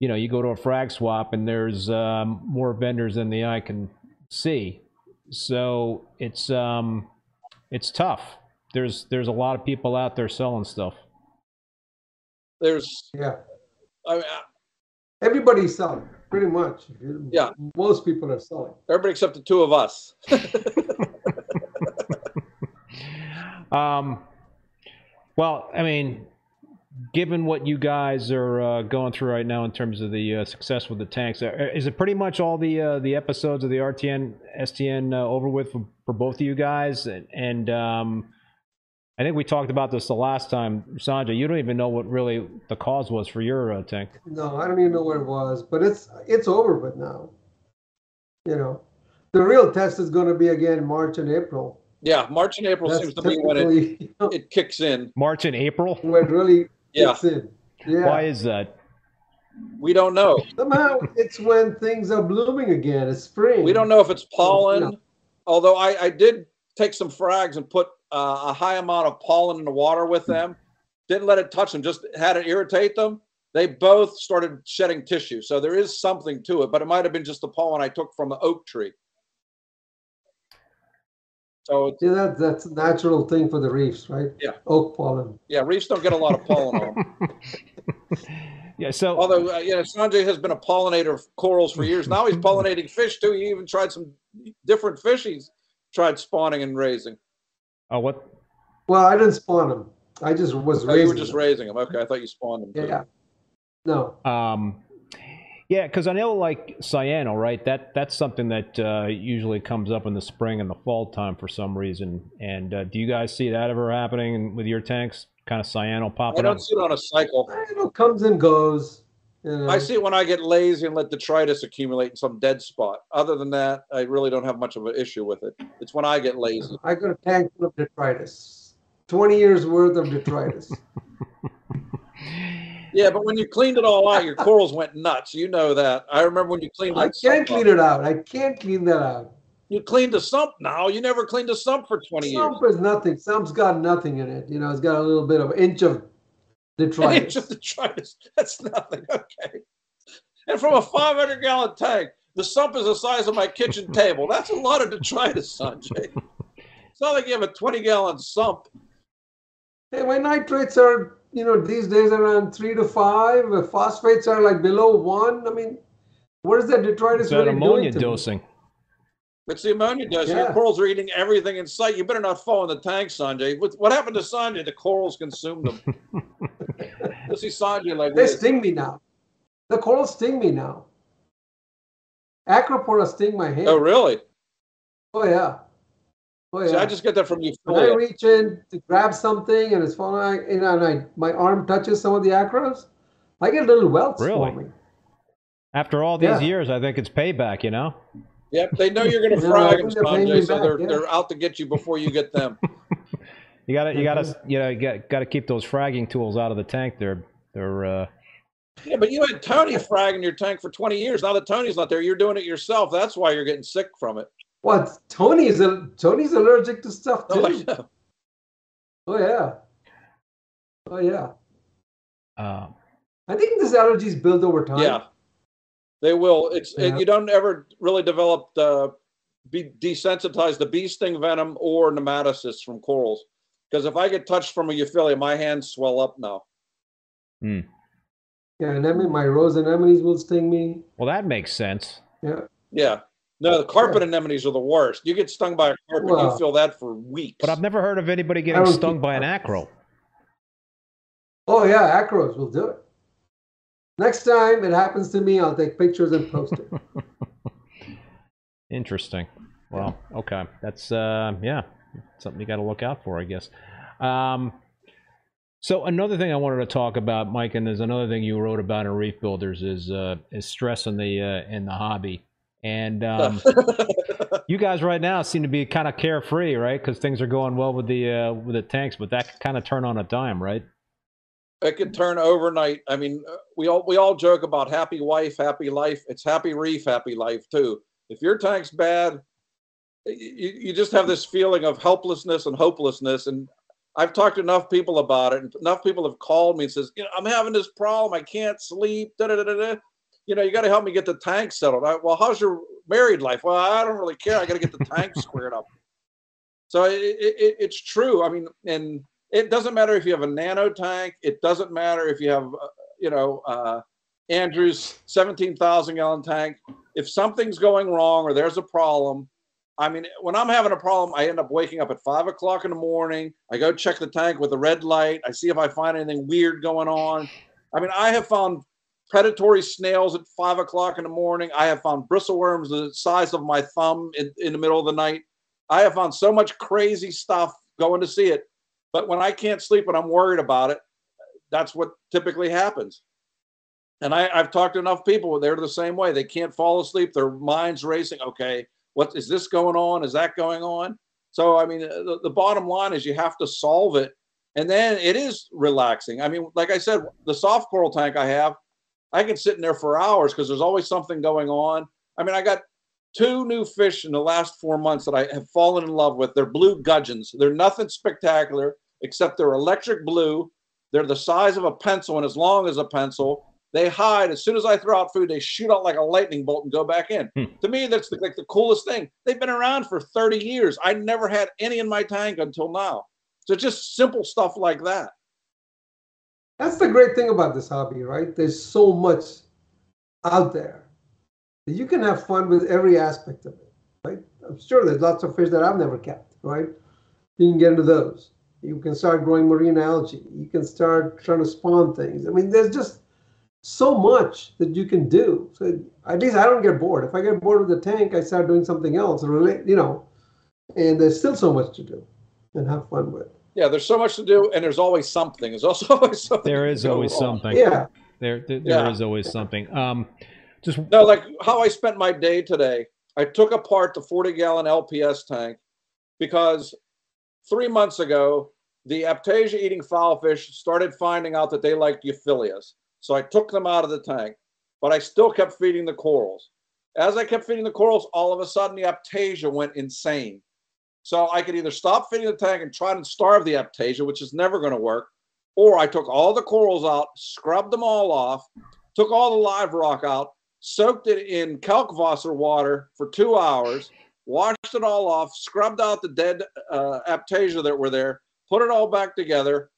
Speaker 1: you know you go to a frag swap and there's um, more vendors than the eye can see. So it's um, it's tough. There's there's a lot of people out there selling stuff.
Speaker 2: There's,
Speaker 3: Yeah.
Speaker 2: I mean,
Speaker 3: Everybody's selling, pretty much.
Speaker 2: Yeah.
Speaker 3: Most people are selling.
Speaker 2: everybody except the two of us. (laughs)
Speaker 1: Um, well, I mean, given what you guys are uh, going through right now in terms of the uh, success with the tanks, uh, is it pretty much all the uh, the episodes of the RTN STN uh, over with for, for both of you guys? And, and um, I think we talked about this the last time, Sanjay. You don't even know what really the cause was for your uh, tank.
Speaker 3: No, I don't even know what it was, but it's it's over with now. You know, the real test is going to be again March and April.
Speaker 2: yeah, March and April
Speaker 3: That's
Speaker 2: seems to be when it,
Speaker 3: you know,
Speaker 2: it kicks in.
Speaker 1: March and April.
Speaker 3: when it really (laughs)
Speaker 2: Yeah,
Speaker 3: kicks in. Yeah.
Speaker 1: Why is that?
Speaker 2: we don't know.
Speaker 3: Somehow it's when things are blooming again. It's spring.
Speaker 2: We don't know if it's pollen.
Speaker 3: No.
Speaker 2: Although I, I did take some frags and put uh, a high amount of pollen in the water with them. Didn't let it touch them, just had it irritate them. They both started shedding tissue. So there is something to it, but it might have been just the pollen I took from the oak tree. So it's-
Speaker 3: See that that's a natural thing for the reefs, right?
Speaker 2: Yeah.
Speaker 3: Oak pollen.
Speaker 2: yeah, reefs don't get a lot of pollen on them. (laughs)
Speaker 1: Yeah. So
Speaker 2: Although uh, you know, Sanjay has been a pollinator of corals for years. Now he's pollinating fish too. He even tried some different fish he's tried spawning and raising.
Speaker 1: Uh, what?
Speaker 3: Well, I didn't spawn them. I just was
Speaker 2: Oh, you were just
Speaker 3: them.
Speaker 2: raising them. Okay, I thought you spawned them. Too.
Speaker 3: Yeah. No.
Speaker 1: Um, yeah, because I know like cyano, right? That that's something that uh, usually comes up in the spring and the fall time for some reason. And uh, do you guys see that ever happening with your tanks? Kind of cyano
Speaker 2: I
Speaker 1: popping up.
Speaker 2: I don't see it on a cycle.
Speaker 3: You know, comes and goes. You know.
Speaker 2: I see it when I get lazy and let detritus accumulate in some dead spot. Other than that, I really don't have much of an issue with it. It's when I get lazy.
Speaker 3: I got a tank full of detritus. Twenty years worth of detritus. (laughs)
Speaker 2: Yeah, but when you cleaned it all out, your corals went nuts. You know that. I remember when you cleaned
Speaker 3: I can't clean
Speaker 2: up.
Speaker 3: it out. I can't clean that out.
Speaker 2: You cleaned a sump now. You never cleaned a sump for 20 years.
Speaker 3: Sump is nothing. Sump's got nothing in it. You know, it's got a little bit of inch of
Speaker 2: An inch
Speaker 3: detritus.
Speaker 2: of detritus. That's nothing. Okay. And from a 500 gallon tank, the sump is the size of my kitchen (laughs) table. That's a lot of detritus, Sanjay. It's not like you have a 20 gallon sump.
Speaker 3: Hey, my nitrates are, you know, these days around three to five. Phosphates are like below one. I mean, what is that detritus
Speaker 1: Is that
Speaker 3: really
Speaker 1: ammonia
Speaker 3: doing to me?
Speaker 1: Dosing?
Speaker 2: It's the ammonia does. Your corals are eating everything in sight. You better not fall in the tank, Sanjay. What, what happened to Sanjay? The corals consumed them. (laughs) you see Sanjay like
Speaker 3: They
Speaker 2: this.
Speaker 3: sting me now. The corals sting me now. Acropora sting my hand.
Speaker 2: Oh, really?
Speaker 3: Oh yeah. Oh
Speaker 2: See. I just get that from
Speaker 3: when I
Speaker 2: Euphyllia.
Speaker 3: reach in to grab something and it's falling, out, you know, and I my arm touches some of the acros, I get little welts
Speaker 1: Really?
Speaker 3: forming.
Speaker 1: After all these
Speaker 3: Yeah.
Speaker 1: years, I think it's payback. You know.
Speaker 2: Yep, they know you're going to
Speaker 3: Yeah,
Speaker 2: frag
Speaker 3: think
Speaker 2: them,
Speaker 3: they're
Speaker 2: Sanjay, so they're
Speaker 3: yeah.
Speaker 2: they're out to get you before you get them. (laughs)
Speaker 1: You gotta, you gotta, you know, you got, got to keep those fragging tools out of the tank. They're, they're. Uh,
Speaker 2: yeah, but you had Tony fragging your tank for 20 years. Now that Tony's not there, you're doing it yourself. That's why you're getting sick from it.
Speaker 3: What? Tony's a, Tony's allergic to stuff
Speaker 2: Oh, I
Speaker 3: too. Oh yeah. Oh yeah.
Speaker 1: uh,
Speaker 3: I think these allergies build over time.
Speaker 2: Yeah, they will. It's it, you don't ever really develop the be desensitized the bee sting venom or nematocysts from corals. Because if I get touched from a euphyllia, my hands swell up now. Hmm.
Speaker 3: Yeah, anemone, my rose anemones will sting me.
Speaker 1: well, that makes sense.
Speaker 3: Yeah.
Speaker 2: Yeah. No, the carpet anemones are the worst. You get stung by a carpet, you feel that for weeks.
Speaker 1: But I've never heard of anybody getting stung by an
Speaker 3: up.
Speaker 1: acro.
Speaker 3: Oh yeah, acros will do it. Next time it happens to me, I'll take pictures and post it. (laughs)
Speaker 1: Interesting. Well, okay, that's uh, yeah, something you got to look out for, I guess. Um, so another thing I wanted to talk about, Mike, and there's another thing you wrote about in Reef Builders is uh, is stress in the uh, in the hobby, and um, (laughs) you guys right now seem to be kind of carefree, right? Because things are going well with the uh, with the tanks, but that could kind of turn on a dime, right?
Speaker 2: It could turn overnight. I mean, uh, we all we all joke about happy wife, happy life. It's happy reef, happy life too. If your tank's bad, you, you just have this feeling of helplessness and hopelessness. And I've talked to enough people about it, and enough people have called me and says, you know, I'm having this problem. I can't sleep. Da, da, da, da. You know, you got to help me get the tank settled. I, well, how's your married life? Well, I don't really care. I got to get the tank squared up. So it, it- it's true. I mean, and it doesn't matter if you have a nano tank. It doesn't matter if you have, uh, you know, uh, Andrew's 17,000 gallon tank. If something's going wrong or there's a problem, I mean, when I'm having a problem, I end up waking up at five o'clock in the morning. I go check the tank with a red light. I see if I find anything weird going on. I mean, I have found predatory snails at five o'clock in the morning. I have found bristleworms the size of my thumb in, in the middle of the night. I have found so much crazy stuff going to see it. But when I can't sleep and I'm worried about it, that's what typically happens. And I, I've talked to enough people, they're the same way. They can't fall asleep. Their mind's racing. Okay, what is this going on? Is that going on? So, I mean, the, the bottom line is you have to solve it. And then it is relaxing. I mean, like I said, the soft coral tank I have, I can sit in there for hours because there's always something going on. I mean, I got two new fish in the last four months that I have fallen in love with. They're blue gudgeons. They're nothing spectacular except they're electric blue. They're the size of a pencil and as long as a pencil. They hide as soon as I throw out food. They shoot out like a lightning bolt and go back in.
Speaker 1: Hmm.
Speaker 2: To me, that's the, like the coolest thing. They've been around for 30 years. I never had any in my tank until now. So just simple stuff like that.
Speaker 3: That's the great thing about this hobby, right? There's so much out there that you can have fun with every aspect of it, right? I'm sure there's lots of fish that I've never kept, right? You can get into those. You can start growing marine algae. You can start trying to spawn things. I mean, there's just so much that you can do. So at least I don't get bored. If I get bored with the tank, I start doing something else. Relate, you know. And there's still so much to do and have fun with.
Speaker 2: Yeah, there's so much to do, and there's always something. There's also (laughs) always something.
Speaker 1: There
Speaker 2: to
Speaker 1: is
Speaker 2: go
Speaker 1: always
Speaker 2: wrong.
Speaker 1: something.
Speaker 3: Yeah.
Speaker 1: There, there, there
Speaker 2: Yeah.
Speaker 1: is always something. Um, just
Speaker 2: No, like how I spent my day today. I took apart the 40 gallon LPS tank because three months ago, the Aiptasia eating filefish started finding out that they liked euphyllias. So I took them out of the tank, but I still kept feeding the corals. As I kept feeding the corals, all of a sudden the Aiptasia went insane. So I could either stop feeding the tank and try to starve the Aiptasia, which is never going to work, or I took all the corals out, scrubbed them all off, took all the live rock out, soaked it in Kalkwasser water for two hours, washed it all off, scrubbed out the dead uh, Aiptasia that were there, put it all back together.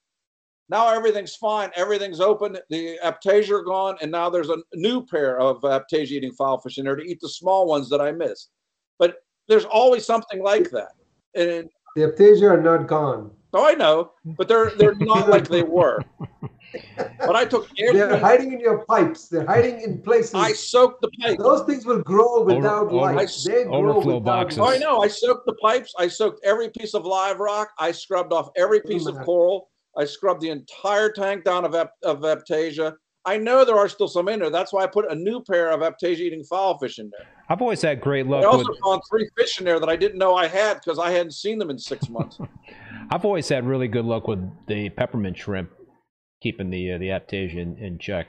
Speaker 2: Now everything's fine. Everything's open. The Aiptasia are gone, and now there's a new pair of Aiptasia eating filefish in there to eat the small ones that I missed. But there's always something like that. And
Speaker 3: The Aiptasia are not gone.
Speaker 2: oh, I know, but they're they're not like they were. (laughs) But I took
Speaker 3: They're hiding in your pipes. They're hiding in places.
Speaker 2: I soaked the pipes.
Speaker 3: Those things will grow without
Speaker 1: over-
Speaker 3: light.
Speaker 2: I-
Speaker 3: They grow
Speaker 1: overflow
Speaker 3: without
Speaker 1: boxes.
Speaker 2: Oh, I know. I soaked the pipes. I soaked every piece of live rock. I scrubbed off every piece of coral. I scrubbed the entire tank down of, ep- of Aiptasia. I know there are still some in there. That's why I put a new pair of Aiptasia eating filefish in there.
Speaker 1: I've always had great luck.
Speaker 2: I also
Speaker 1: with.
Speaker 2: found three fish in there that I didn't know I had because I hadn't seen them in six months. (laughs)
Speaker 1: I've always had really good luck with the peppermint shrimp, keeping the uh, the aiptasia in, in check.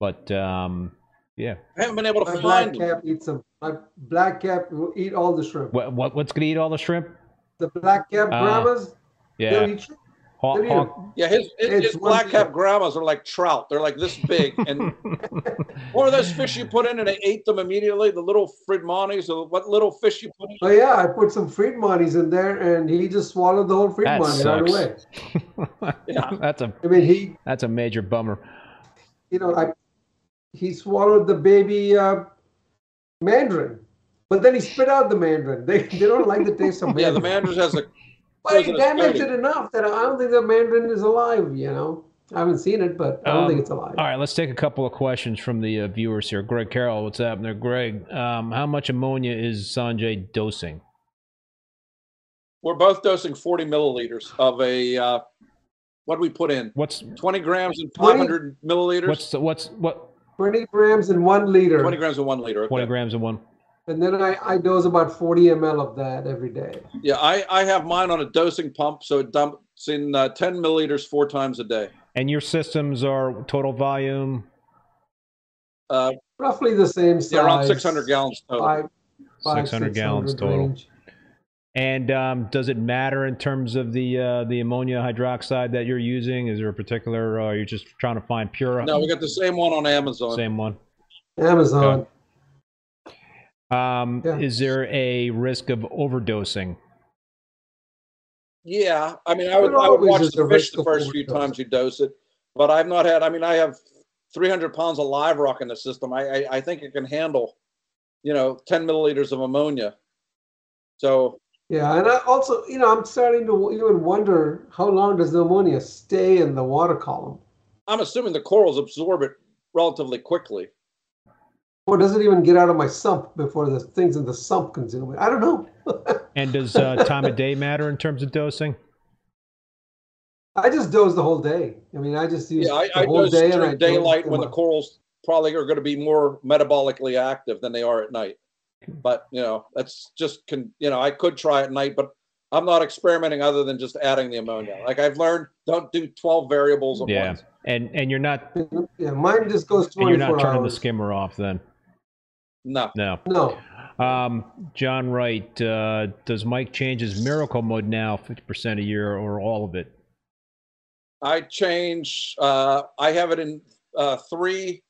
Speaker 1: But um, yeah,
Speaker 2: I haven't been able to
Speaker 3: My black
Speaker 2: find them.
Speaker 3: cap eats them. My black cap will eat all the shrimp.
Speaker 1: what, what what's gonna eat all the shrimp?
Speaker 3: The black cap grammas,
Speaker 1: Yeah,
Speaker 3: they'll eat shrimp.
Speaker 1: Hawk,
Speaker 3: they'll
Speaker 1: hawk,
Speaker 2: Yeah, his, his, his black cap grammas are like trout. They're like this big. And (laughs) what are those fish you put in and they ate them immediately? The little Fridmanis or what little fish you put in?
Speaker 3: Oh yeah, I put some Fridmanis in there, and he just swallowed the whole
Speaker 1: That
Speaker 3: Fridmani right away. (laughs)
Speaker 2: Yeah.
Speaker 1: that's a
Speaker 3: I mean, he,
Speaker 1: that's a major bummer.
Speaker 3: you know, I, he swallowed the baby uh, mandarin, but then he spit out the mandarin. They they don't like the taste of mandarin.
Speaker 2: Yeah, the Manders has a
Speaker 3: But he
Speaker 2: Poisonous
Speaker 3: damaged it enough that I don't think the mandarin is alive. You know, I haven't seen it, but I don't
Speaker 1: Um,
Speaker 3: think it's alive.
Speaker 1: All right, let's take a couple of questions from the uh, viewers here. Greg Carroll, what's happening there? Greg, um, how much ammonia is Sanjay dosing?
Speaker 2: We're both dosing 40 milliliters of a, uh, what do we put in?
Speaker 1: What's
Speaker 2: 20 grams and
Speaker 3: 20
Speaker 2: 500 milliliters?
Speaker 1: what's the, what's what?
Speaker 3: Twenty grams in one liter,
Speaker 2: 20 grams in one liter.
Speaker 1: Twenty grams in one.
Speaker 3: And then I, I dose about forty ml of that every day.
Speaker 2: Yeah, I, I have mine on a dosing pump, so it dumps in uh, 10 milliliters four times a day.
Speaker 1: And your systems are total volume.
Speaker 2: Uh,
Speaker 3: Roughly the same size.
Speaker 2: yeah, around 600 gallons total.
Speaker 3: Five, five,
Speaker 1: 600 gallons total.
Speaker 3: range.
Speaker 1: And um, does it matter in terms of the uh, the ammonium hydroxide that you're using? Is there a particular? Uh, you're just trying to find pure.
Speaker 2: No, we got the same one on Amazon.
Speaker 1: same one.
Speaker 3: Amazon.
Speaker 1: Um,
Speaker 3: Yeah.
Speaker 1: Is there a risk of overdosing?
Speaker 2: Yeah, I mean, I would, I would watch the fish the
Speaker 3: of
Speaker 2: first few times you dose it, but I've not had. I mean, I have 300 pounds of live rock in the system. I, I, I think it can handle, you know, 10 milliliters of ammonia. So
Speaker 3: Yeah, and I also, you know, I'm starting to even wonder how long does the ammonia stay in the water column,
Speaker 2: I'm assuming the corals absorb it relatively quickly.
Speaker 3: Or does it even get out of my sump before the things in the sump consume it? I don't know. (laughs)
Speaker 1: And does uh, time of day matter in terms of dosing?
Speaker 3: I just dose the whole day. I mean, I just use
Speaker 2: Yeah, I,
Speaker 3: the
Speaker 2: I
Speaker 3: whole day and I
Speaker 2: daylight
Speaker 3: them
Speaker 2: when the corals probably are going to be more metabolically active than they are at night. But you know, that's just can you know I could try at night, but I'm not experimenting other than just adding the ammonia. Like I've learned, don't do 12 variables at
Speaker 1: Yeah,
Speaker 2: once.
Speaker 1: and and you're not
Speaker 3: Yeah, mine just goes 24
Speaker 1: and you're not turning the skimmer off then.
Speaker 2: No,
Speaker 1: No.
Speaker 3: No,
Speaker 1: Um, John Wright, uh, does Mike change his Miracle Mud now 50% a year or all of it?
Speaker 2: I change. Uh, I have it in uh, three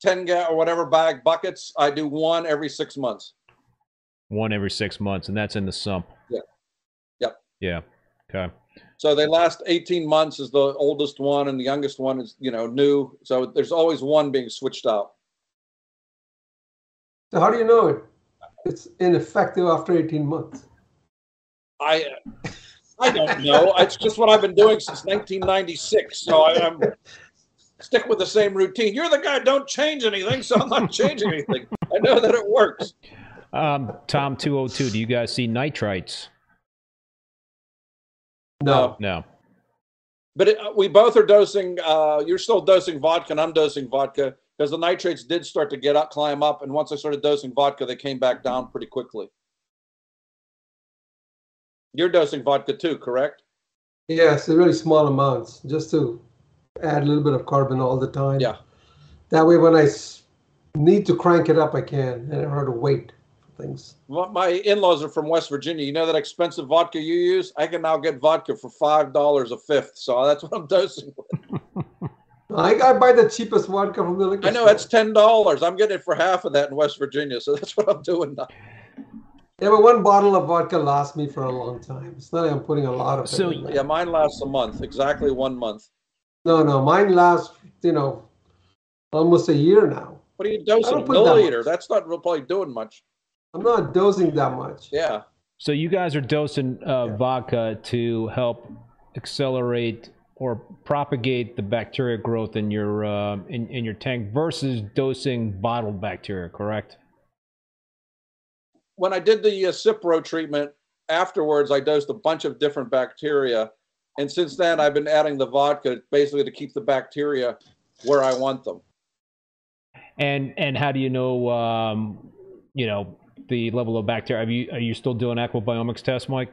Speaker 2: 10 ga or whatever bag buckets. I do one every six months.
Speaker 1: One every six months, and that's in the sump.
Speaker 2: Yeah. Yep.
Speaker 1: Yeah. Okay.
Speaker 2: So they last 18 months is the oldest one, and the youngest one is you know new. So there's always one being switched out.
Speaker 3: So how do you know it? It's ineffective after 18 months.
Speaker 2: I I don't know. It's just what I've been doing since 1996. So I, I'm stick with the same routine. You're the guy. Don't change anything. So I'm not changing anything. I know that it works.
Speaker 1: Um, Tom 202, do you guys see nitrites?
Speaker 3: No,
Speaker 1: No.
Speaker 2: But it, we both are dosing. Uh, you're still dosing vodka, and I'm dosing vodka because the nitrates did start to get up, climb up, and once I started dosing vodka, they came back down pretty quickly. You're dosing vodka too, correct?
Speaker 3: yes, they're really small amounts, just to add a little bit of carbon all the time.
Speaker 2: Yeah.
Speaker 3: That way, when I need to crank it up, I can. I don't have to wait for things.
Speaker 2: Well, My in-laws are from West Virginia. You know that expensive vodka you use? I can now get vodka for five dollars a fifth. So that's what I'm (laughs) dosing with. (laughs)
Speaker 3: I, I buy the cheapest vodka from the liquor
Speaker 2: I know
Speaker 3: store.
Speaker 2: that's ten dollars. I'm getting it for half of that in West Virginia. So (laughs) that's what I'm doing now.
Speaker 3: Yeah, but one bottle of vodka lasts me for a long time. It's not like I'm putting a lot of it.
Speaker 1: So-
Speaker 3: in there.
Speaker 2: Yeah, mine lasts a month, exactly one month.
Speaker 3: No, no, mine lasts, you know, almost a year now.
Speaker 2: What are you dosing?
Speaker 3: don't
Speaker 2: A
Speaker 3: that
Speaker 2: milliliter. That's not probably doing much.
Speaker 3: I'm not dosing that much.
Speaker 2: Yeah.
Speaker 1: So you guys are dosing uh,
Speaker 3: Yeah.
Speaker 1: vodka to help accelerate or propagate the bacteria growth in your uh, in in your tank versus dosing bottled bacteria. Correct.
Speaker 2: When I did the uh, Cipro treatment afterwards, I dosed a bunch of different bacteria, and since then I've been adding the vodka basically to keep the bacteria where I want them.
Speaker 1: And and how do you know um, you know the level of bacteria? Are you are you still doing aquabiomics tests, Mike?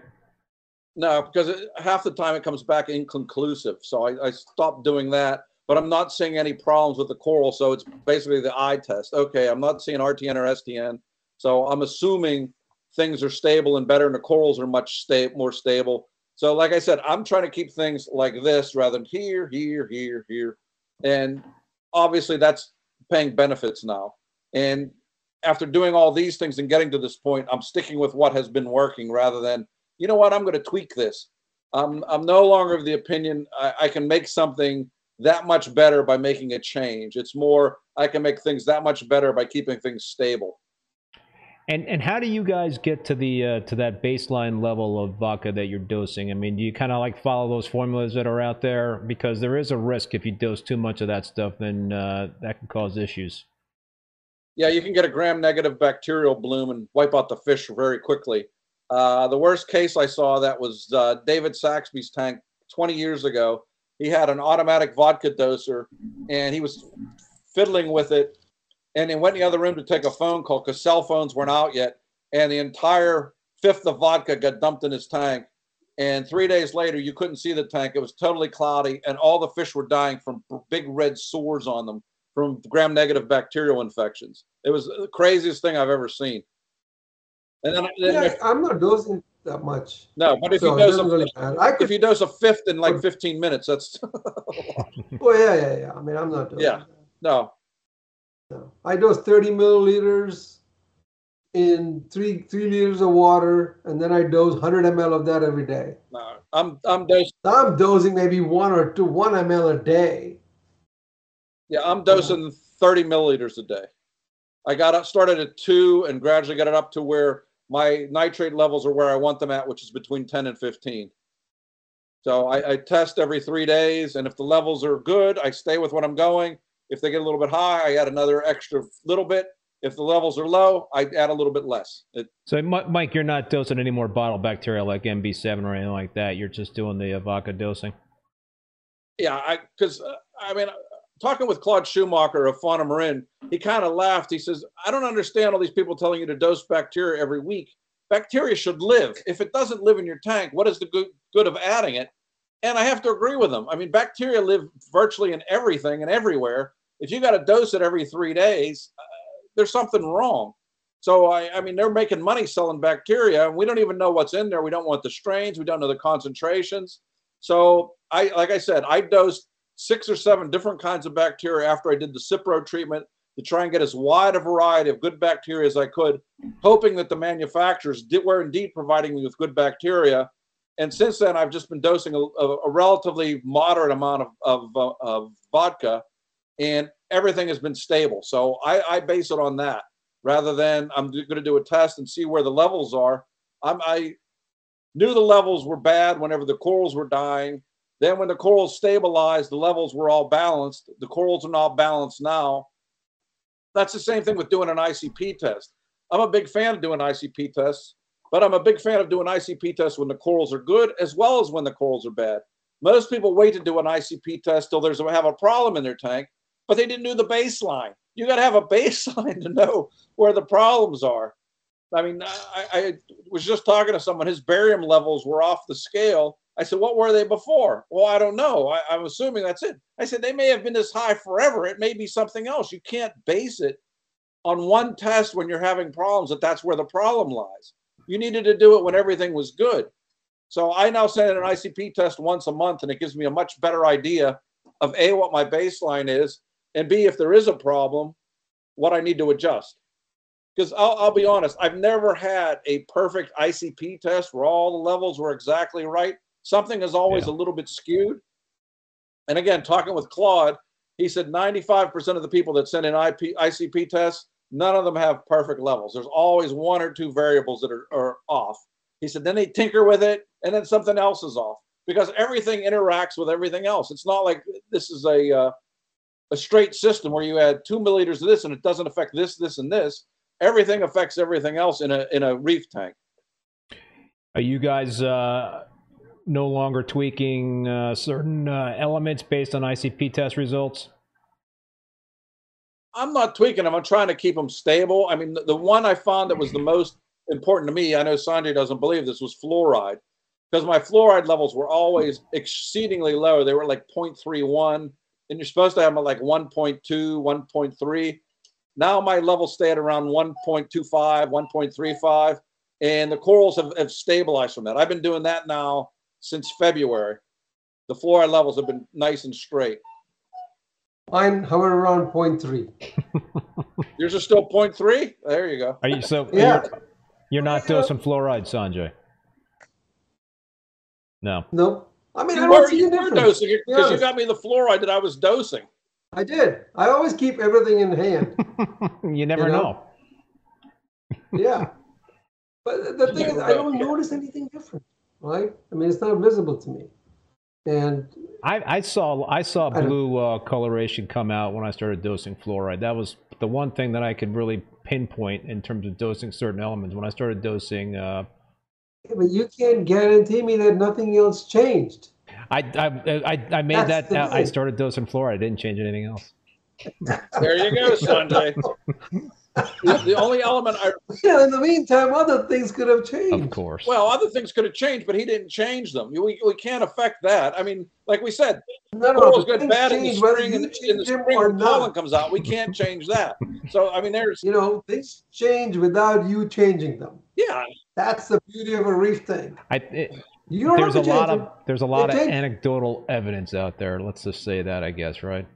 Speaker 2: No, because it, half the time it comes back inconclusive. So I, I stopped doing that. But I'm not seeing any problems with the coral. So it's basically the eye test. Okay, I'm not seeing RTN or STN. So I'm assuming things are stable and better, and the corals are much sta- more stable. So, like I said, I'm trying to keep things like this rather than here, here, here, here. And obviously, that's paying benefits now. And after doing all these things and getting to this point, I'm sticking with what has been working rather than you know what, I'm going to tweak this. I'm, I'm no longer of the opinion I, I can make something that much better by making a change. It's more, I can make things that much better by keeping things stable.
Speaker 1: And and how do you guys get to the uh, to that baseline level of vodka that you're dosing? I mean, do you kind of like follow those formulas that are out there because there is a risk if you dose too much of that stuff, then uh, that can cause issues.
Speaker 2: Yeah, you can get a gram-negative bacterial bloom and wipe out the fish very quickly. Uh, the worst case I saw that was uh, David Saxby's tank 20 years ago. He had an automatic vodka doser, and he was fiddling with it, and he went in the other room to take a phone call because cell phones weren't out yet, and the entire fifth of vodka got dumped in his tank. And three days later, you couldn't see the tank. It was totally cloudy, and all the fish were dying from big red sores on them from gram-negative bacterial infections. It was the craziest thing I've ever seen.
Speaker 3: And then, then yeah, if, I'm not dosing that much.
Speaker 2: No, but if so you dose a, really could, if you dose a fifth in like 15 minutes, that's. (laughs) (laughs)
Speaker 3: oh yeah, yeah, yeah. I mean, I'm not
Speaker 2: doing. Yeah, that. no.
Speaker 3: No, I dose 30 milliliters in three three liters of water, and then I dose 100 ml of that every day.
Speaker 2: No, I'm I'm dosing.
Speaker 3: I'm dosing maybe one or two one ml a day.
Speaker 2: Yeah, I'm dosing 30 milliliters a day. I got up, started at two, and gradually got it up to where my nitrate levels are where I want them at, which is between 10 and 15. So I, I, test every three days, and if the levels are good, I stay with what I'm going. If they get a little bit high, I add another extra little bit. If the levels are low, I add a little bit less. It,
Speaker 1: so, Mike, you're not dosing any more bottle bacteria like MB7 or anything like that. You're just doing the vodka dosing.
Speaker 2: Yeah, I because uh, I mean talking with Claude Schuhmacher of Fauna Marin, he kind of laughed. He says, I don't understand all these people telling you to dose bacteria every week. Bacteria should live. If it doesn't live in your tank, what is the good, good of adding it? And I have to agree with him. I mean, bacteria live virtually in everything and everywhere. If you got to dose it every three days, uh, there's something wrong. So I, I mean, they're making money selling bacteria, and we don't even know what's in there. We don't want the strains. We don't know the concentrations. So I, like I said, I dosed six or seven different kinds of bacteria after I did the Cipro treatment to try and get as wide a variety of good bacteria as I could, hoping that the manufacturers did, were indeed providing me with good bacteria. And since then, I've just been dosing a, a, relatively moderate amount of, of, uh, of, vodka, and everything has been stable. So I, I base it on that rather than I'm going to do a test and see where the levels are. I'm, I knew the levels were bad whenever the corals were dying. Then when the corals stabilized, the levels were all balanced. The corals are not balanced now. That's the same thing with doing an ICP test. I'm a big fan of doing ICP tests, but I'm a big fan of doing ICP tests when the corals are good as well as when the corals are bad. Most people wait to do an ICP test till there's have a problem in their tank, but they didn't do the baseline. You got to have a (laughs) baseline to know where the problems are. I mean, I, I was just talking to someone, his barium levels were off the scale I said, what were they before? Well, I don't know. I, I'm assuming that's it. I said, they may have been this high forever. It may be something else. You can't base it on one test when you're having problems that that's where the problem lies. You needed to do it when everything was good. So I now send an ICP test once a month, and it gives me a much better idea of A, what my baseline is, and B, if there is a problem, what I need to adjust. Because I'll, I'll be honest, I've never had a perfect ICP test where all the levels were exactly right. Something is always yeah. a little bit skewed. And again, talking with Claude, he said 95% of the people that send in IP, ICP tests, none of them have perfect levels. There's always one or two variables that are, are off. He said then they tinker with it and then something else is off because everything interacts with everything else. It's not like this is a uh, a straight system where you add two milliliters of this and it doesn't affect this, this, and this. Everything affects everything else in a in a reef tank.
Speaker 1: Are you guys uh, no longer tweaking uh, certain uh, elements based on ICP test results?
Speaker 2: I'm not tweaking them. I'm trying to keep them stable. I mean, the, the one I found that was the most important to me, I know Sanjay doesn't believe this, was fluoride. Because my fluoride levels were always exceedingly low. They were like 0.31, and you're supposed to have them at like 1.2, 1.3. Now my levels stay at around 1.25, 1.35, and the corals have, have stabilized from that. I've been doing that now since February. The fluoride levels have been nice and straight.
Speaker 3: Mine hover around 0.3. (laughs)
Speaker 2: Yours are still 0.3? There you go.
Speaker 1: Are you so?
Speaker 3: Yeah.
Speaker 1: You're, you're not dosing fluoride, Sanjay. No.
Speaker 3: No. I mean, I
Speaker 2: You
Speaker 3: don't
Speaker 2: were,
Speaker 3: see
Speaker 2: you
Speaker 3: a
Speaker 2: were dosing it because you got me the fluoride that I was dosing.
Speaker 3: I did. I always keep everything in hand. (laughs)
Speaker 1: you never
Speaker 3: You know?
Speaker 1: know.
Speaker 3: Yeah. But the thing is, I don't notice anything different, right? I mean, it's not visible to me. And
Speaker 1: I, I saw I saw
Speaker 3: I
Speaker 1: blue uh, coloration come out when I started dosing fluoride. That was the one thing that I could really pinpoint in terms of dosing certain elements. When I started dosing, uh,
Speaker 3: but you can't guarantee me that nothing else changed.
Speaker 1: I, I I I made
Speaker 3: That's
Speaker 1: that.
Speaker 3: the
Speaker 1: uh,
Speaker 3: I
Speaker 1: started dosing fluoride. I didn't change anything else.
Speaker 2: There you go, Sanjay. the, the only element I (laughs)
Speaker 3: Yeah, in the meantime, other things could have changed.
Speaker 1: Of course.
Speaker 2: well, other things could have changed, but he didn't change them. We, we can't affect that. I mean, like we said,
Speaker 3: no, no,
Speaker 2: corals
Speaker 3: but things
Speaker 2: bad in the
Speaker 3: change whether
Speaker 2: spring, and the, in the spring
Speaker 3: or
Speaker 2: when pollen comes out. We can't change that. So I mean, there's
Speaker 3: You know, things change without you changing them.
Speaker 2: yeah,
Speaker 3: That's the beauty of a reef thing.
Speaker 1: I, it,
Speaker 3: You don't
Speaker 1: there's a
Speaker 3: have to
Speaker 1: lot
Speaker 3: them.
Speaker 1: of there's a lot of
Speaker 3: change-
Speaker 1: anecdotal evidence out there. Let's just say that. I guess right.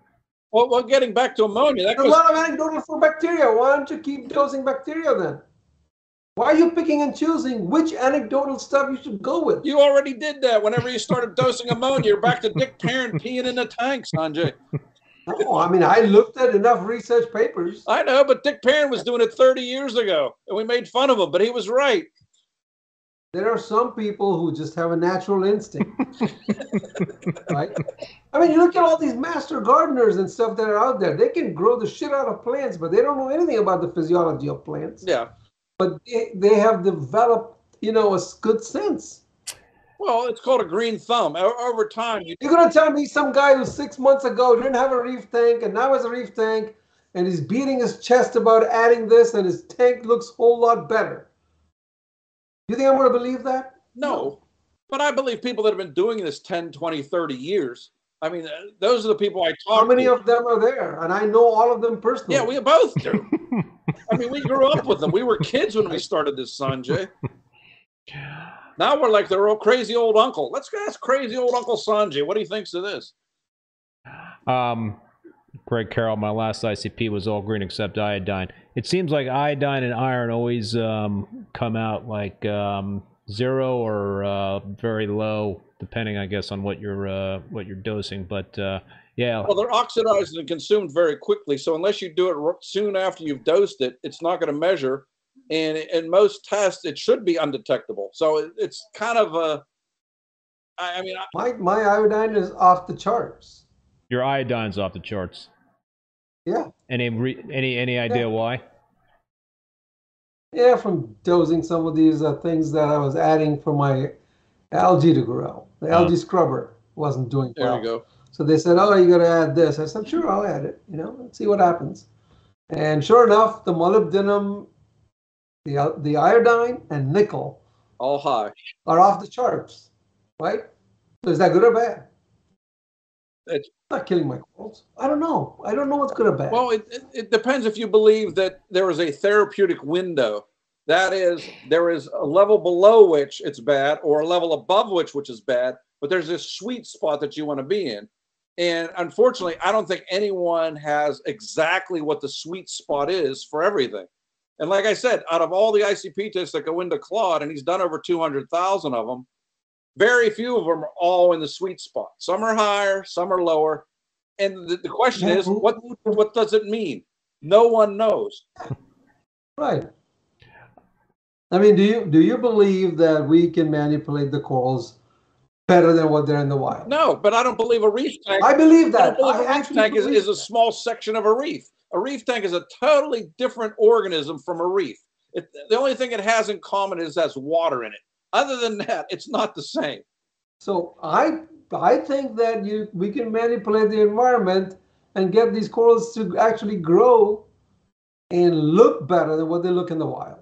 Speaker 2: Well, well, getting back to ammonia, that
Speaker 3: There's a lot of anecdotal for bacteria. Why don't you keep dosing bacteria then? Why are you picking and choosing which anecdotal stuff you should go with?
Speaker 2: you already did that. Whenever you started dosing ammonia, you're back to Dick Parent peeing in the tank, Sanjay.
Speaker 3: No, I mean I looked at enough research papers.
Speaker 2: I know, but Dick Parent was doing it 30 years ago, and we made fun of him, but he was right.
Speaker 3: There are some people who just have a natural instinct, (laughs) right? I mean, you look at all these master gardeners and stuff that are out there. They can grow the shit out of plants, but they don't know anything about the physiology of plants.
Speaker 2: Yeah.
Speaker 3: But they, they have developed, you know, a good sense.
Speaker 2: Well, it's called a green thumb. Over time, you
Speaker 3: You're gonna tell me some guy who six months ago didn't have a reef tank and now has a reef tank and he's beating his chest about adding this and his tank looks a whole lot better. You think I'm gonna believe that?
Speaker 2: no. But I believe people that have been doing this 10, 20, 30 years. I mean, uh, those are the people I talk to.
Speaker 3: How many
Speaker 2: to.
Speaker 3: of them are there? And I know all of them personally.
Speaker 2: Yeah, we both do. (laughs) I mean, we grew up with them. We were kids when we started this, Sanjay. (laughs) Now we're like their old crazy old uncle. Let's ask crazy old Uncle Sanjay what do he thinks of this.
Speaker 1: Um, Greg Carroll, my last ICP was all green except iodine. It seems like iodine and iron always um, come out like um, zero or uh, very low, depending, I guess, on what you're uh, what you're dosing. But uh, yeah,
Speaker 2: Well, they're oxidized and consumed very quickly. So unless you do it soon after you've dosed it, it's not going to measure. And in most tests, it should be undetectable. So it's kind of a. I I mean, I-
Speaker 3: My my iodine is off the charts.
Speaker 1: Your iodine's off the charts.
Speaker 3: Yeah.
Speaker 1: Any re- any any idea why?
Speaker 3: Yeah, from dosing some of these uh, things that I was adding for my algae to grow. The
Speaker 1: Oh.
Speaker 3: algae scrubber wasn't doing
Speaker 2: there
Speaker 3: well.
Speaker 2: you go.
Speaker 3: So they said, "Oh, you got to add this." I said, "Sure, I'll add it. You know, let's see what happens." And sure enough, the molybdenum, the uh, the iodine, and nickel
Speaker 2: All high.
Speaker 3: are off the charts, right? So is that good or bad?
Speaker 2: It's-
Speaker 3: not killing my corals. I don't know. I don't know what's good or bad.
Speaker 2: Well, it, it, it depends if you believe that there is a therapeutic window. That is, there is a level below which it's bad, or a level above which which is bad. But there's this sweet spot that you want to be in. And unfortunately, I don't think anyone has exactly what the sweet spot is for everything. And like I said, out of all the ICP tests that go into Claude, and he's done over 200,000 of them, very few of them are all in the sweet spot. Some are higher, some are lower. And the, the question is, what what does it mean? No one knows. (laughs)
Speaker 3: Right. I mean, do you do you believe that we can manipulate the corals better than what they're in the wild.
Speaker 2: No, but I don't believe a reef tank.
Speaker 3: I believe
Speaker 2: I
Speaker 3: that.
Speaker 2: don't believe
Speaker 3: I
Speaker 2: a reef tank is, is a small section of a reef. A reef tank is a totally different organism from a reef. It, the only thing it has in common is it has water in it. Other than that, it's not the same.
Speaker 3: So I I think that you we can manipulate the environment and get these corals to actually grow and look better than what they look in the wild.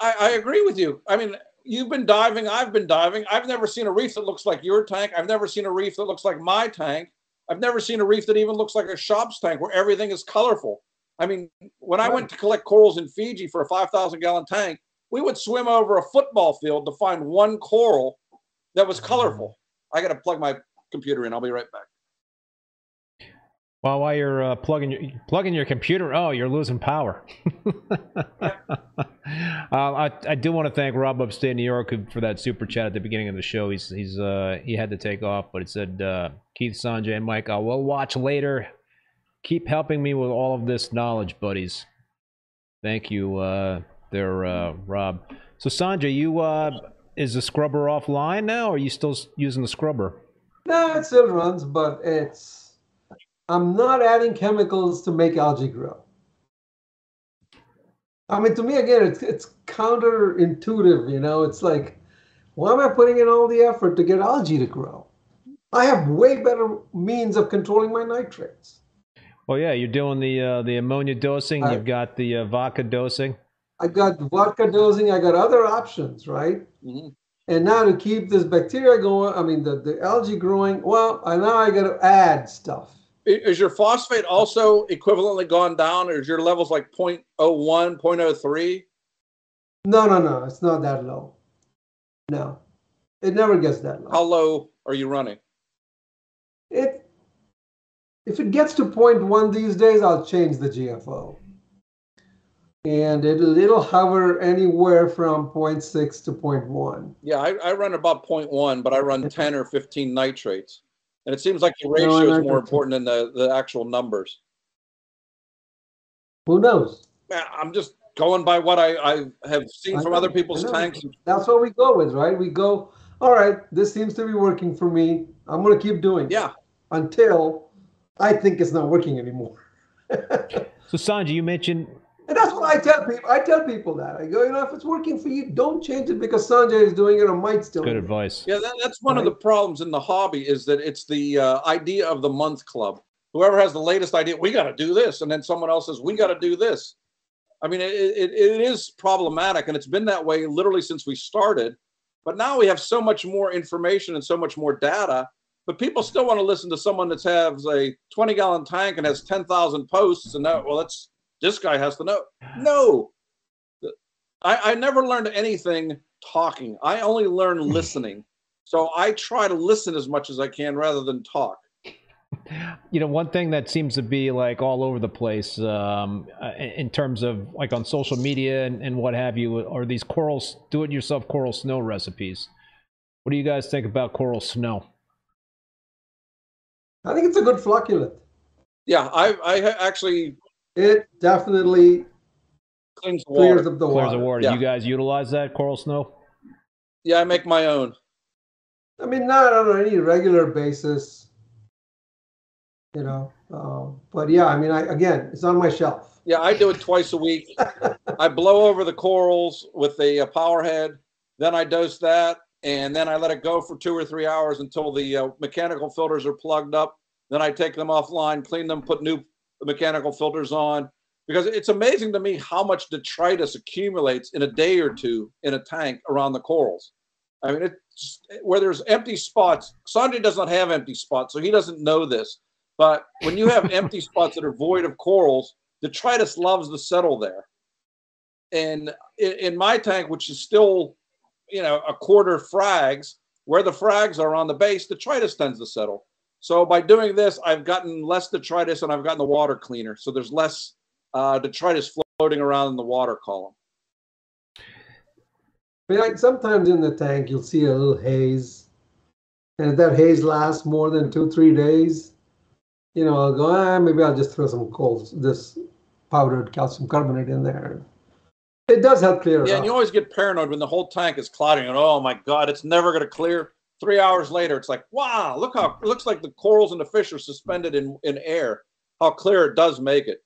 Speaker 2: I, I agree with you. I mean, you've been diving, I've been diving. I've never seen a reef that looks like your tank. I've never seen a reef that looks like my tank. I've never seen a reef that even looks like a shop's tank where everything is colorful. I mean, when I went to collect corals in Fiji for a 5,000 gallon tank, we would swim over a football field to find one coral that was colorful. I got to plug my computer in. I'll be right back.
Speaker 1: Well, while you're uh, plugging your plugging your computer, oh, you're losing power. (laughs) uh, I, I do want to thank Rob upstate New York for that super chat at the beginning of the show. He's he's uh, he had to take off, but it said uh, Keith, Sanjay, and Mike. I will watch later. Keep helping me with all of this knowledge, buddies. Thank you, uh, there, uh, Rob. So Sanjay, you uh, is the scrubber offline now, or are you still using the scrubber?
Speaker 3: No, it still runs, but it's I'm not adding chemicals to make algae grow. I mean, to me, again, it's it's counterintuitive. You know, it's like, why am I putting in all the effort to get algae to grow? I have way better means of controlling my nitrates.
Speaker 1: Well, yeah, you're doing the uh, the ammonia dosing.
Speaker 3: I-
Speaker 1: You've got the uh, vodka dosing.
Speaker 3: I got vodka dosing. I got other options, right?
Speaker 2: Mhm.
Speaker 3: And now to keep this bacteria going, I mean, the, the algae growing. Well, I now I got to add stuff.
Speaker 2: Is your phosphate also equivalently gone down, or is your levels like 0.01, 0.03?
Speaker 3: No, no, no. It's not that low. No, it never gets that low.
Speaker 2: How low are you running?
Speaker 3: It if it gets to point one these days, I'll change the GFO. And it'll it'll hover anywhere from 0.6 to 0.1.
Speaker 2: Yeah, I, I run about 0.1, but I run 10 or 15 nitrates. And it seems like the ratio
Speaker 3: I
Speaker 2: is more important than the, the actual numbers.
Speaker 3: Who knows?
Speaker 2: I'm just going by what I, I have seen
Speaker 3: I
Speaker 2: from
Speaker 3: know,
Speaker 2: other people's tanks.
Speaker 3: That's what we go with, right? We go, all right, this seems to be working for me. I'm gonna keep doing it
Speaker 2: Yeah,
Speaker 3: until I think it's not working anymore. (laughs)
Speaker 1: So Sanjay, you mentioned
Speaker 3: that's what I tell people. I tell people that. I go, you know, if it's working for you, don't change it because Sanjay is doing it or Mike's doing
Speaker 1: good
Speaker 3: it.
Speaker 1: advice.
Speaker 2: yeah, that, that's one of the problems in the hobby is that it's the uh, idea of the month club. Whoever has the latest idea, we got to do this, and then someone else says we got to do this. I mean, it, it, it is problematic, and it's been that way literally since we started. But now we have so much more information and so much more data. But people still want to listen to someone that has a 20 gallon tank and has 10,000 posts, and that well, that's this guy has to know. (sighs) No, I, I never learned anything talking. I only learn (laughs) listening. So I try to listen as much as I can rather than talk.
Speaker 1: You know, one thing that seems to be like all over the place um, uh, in in terms of like on social media and, and what have you are these coral, do it yourself coral snow recipes. What do you guys think about coral snow?
Speaker 3: I think it's a good flocculent.
Speaker 2: Yeah, I, I actually
Speaker 3: It definitely
Speaker 2: cleans the
Speaker 3: clears
Speaker 2: water.
Speaker 3: up the
Speaker 1: Clears
Speaker 3: water.
Speaker 1: the water.
Speaker 2: Yeah.
Speaker 1: You guys utilize that coral snow?
Speaker 2: Yeah, I make my own.
Speaker 3: I mean, not on any regular basis, you know. Um, but yeah, I mean, I again, it's on my shelf.
Speaker 2: Yeah, I do it twice a week. (laughs) I blow over the corals with a, uh power head, then I dose that, and then I let it go for two or three hours until the uh, mechanical filters are plugged up. Then I take them offline, clean them, put new mechanical filters on. Because it's amazing to me how much detritus accumulates in a day or two in a tank around the corals. I mean, it's where there's empty spots. Sanjay does not have empty spots, so he doesn't know this. But when you have (laughs) empty spots that are void of corals, detritus loves to settle there. And in, in my tank, which is still, you know, a quarter frags, where the frags are on the base, detritus tends to settle. So by doing this, I've gotten less detritus and I've gotten the water cleaner. So there's less uh, detritus floating around in the water column.
Speaker 3: Like sometimes in the tank, you'll see a little haze, and if that haze lasts more than two, three days, you know, I'll go, ah, maybe I'll just throw some coal, this powdered calcium carbonate in there. It does help clear it
Speaker 2: Yeah,
Speaker 3: up.
Speaker 2: and you always get paranoid when the whole tank is clouding and oh my God, it's never going to clear. Three hours later, it's like, wow, look how it looks like the corals and the fish are suspended in, in air. How clear it does make it.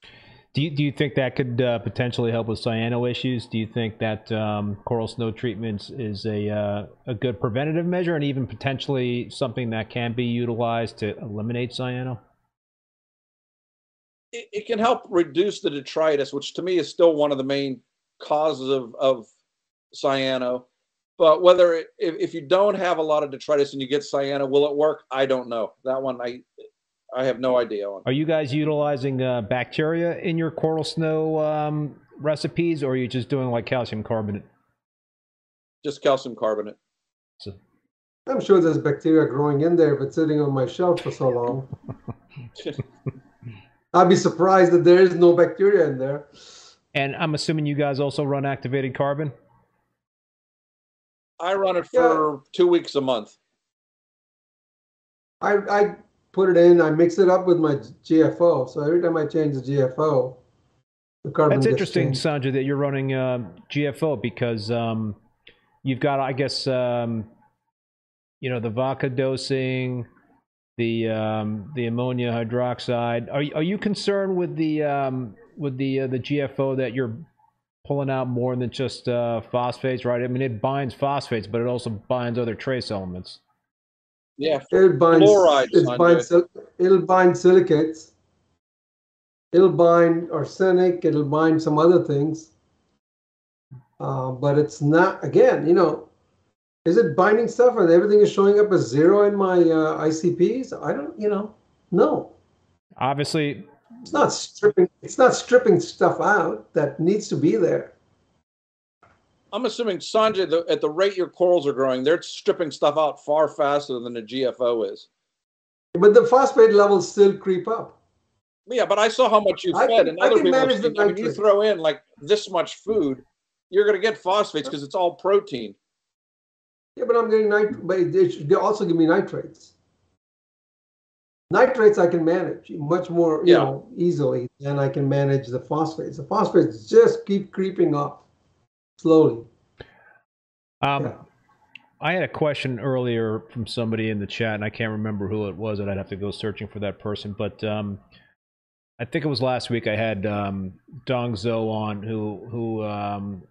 Speaker 1: Do you, do you think that could uh, potentially help with cyano issues? Do you think that um, coral snow treatments is a uh, a good preventative measure and even potentially something that can be utilized to eliminate cyano?
Speaker 2: It, it can help reduce the detritus, which to me is still one of the main causes of, of cyano. But whether it, if, if you don't have a lot of detritus and you get cyano, will it work? I don't know. That one I I have no idea on.
Speaker 1: Are you guys utilizing uh, bacteria in your coral snow um, recipes, or are you just doing like calcium carbonate?
Speaker 2: Just calcium carbonate.
Speaker 1: So,
Speaker 3: I'm sure there's bacteria growing in there, but sitting on my shelf for so long. (laughs) I'd be surprised that there is no bacteria in there.
Speaker 1: and I'm assuming you guys also run activated carbon.
Speaker 2: I run it for two weeks a month.
Speaker 3: I, I put it in, I mix it up with my GFO. So every time I change the GFO, the carbon
Speaker 1: That's interesting,
Speaker 3: changed.
Speaker 1: Sanjay, that you're running uh, GFO because um, you've got, I guess, um, you know, the vodka dosing, the um, the ammonium hydroxide. Are you- are you concerned with the um, with the uh, the GFO that you're pulling out more than just uh, phosphates, right? I mean, it binds phosphates, but it also binds other trace elements.
Speaker 2: Yeah,
Speaker 3: It binds,
Speaker 2: Fluoride,
Speaker 3: it
Speaker 2: Sanjay.
Speaker 3: binds, sil- it'll bind silicates. It'll bind arsenic, it'll bind some other things. Uh, but it's not, again, you know, is it binding stuff and everything is showing up as zero in my uh, ICPs? I don't, you know, no.
Speaker 1: Obviously,
Speaker 3: It's not stripping, it's not stripping stuff out that needs to be there.
Speaker 2: I'm assuming Sanjay, the, at the rate your corals are growing, they're stripping stuff out far faster than the GFO is.
Speaker 3: But the phosphate levels still creep up.
Speaker 2: Yeah, but I saw how much you
Speaker 3: I
Speaker 2: fed,
Speaker 3: can-
Speaker 2: and
Speaker 3: I
Speaker 2: other
Speaker 3: can
Speaker 2: people.
Speaker 3: manage the
Speaker 2: I mean, you throw in like this much food, you're going to get phosphates because it's all protein.
Speaker 3: Yeah, but I'm getting nitrate. but they should also give me nitrates. Nitrates I can manage much more, you
Speaker 2: Yeah.
Speaker 3: know, easily than I can manage the phosphates. The phosphates just keep creeping up slowly.
Speaker 1: Um,
Speaker 3: Yeah.
Speaker 1: I had a question earlier from somebody in the chat, and I can't remember who it was, and I'd have to go searching for that person. But um, I think it was last week. I had um, Dong Zhou on, who who um,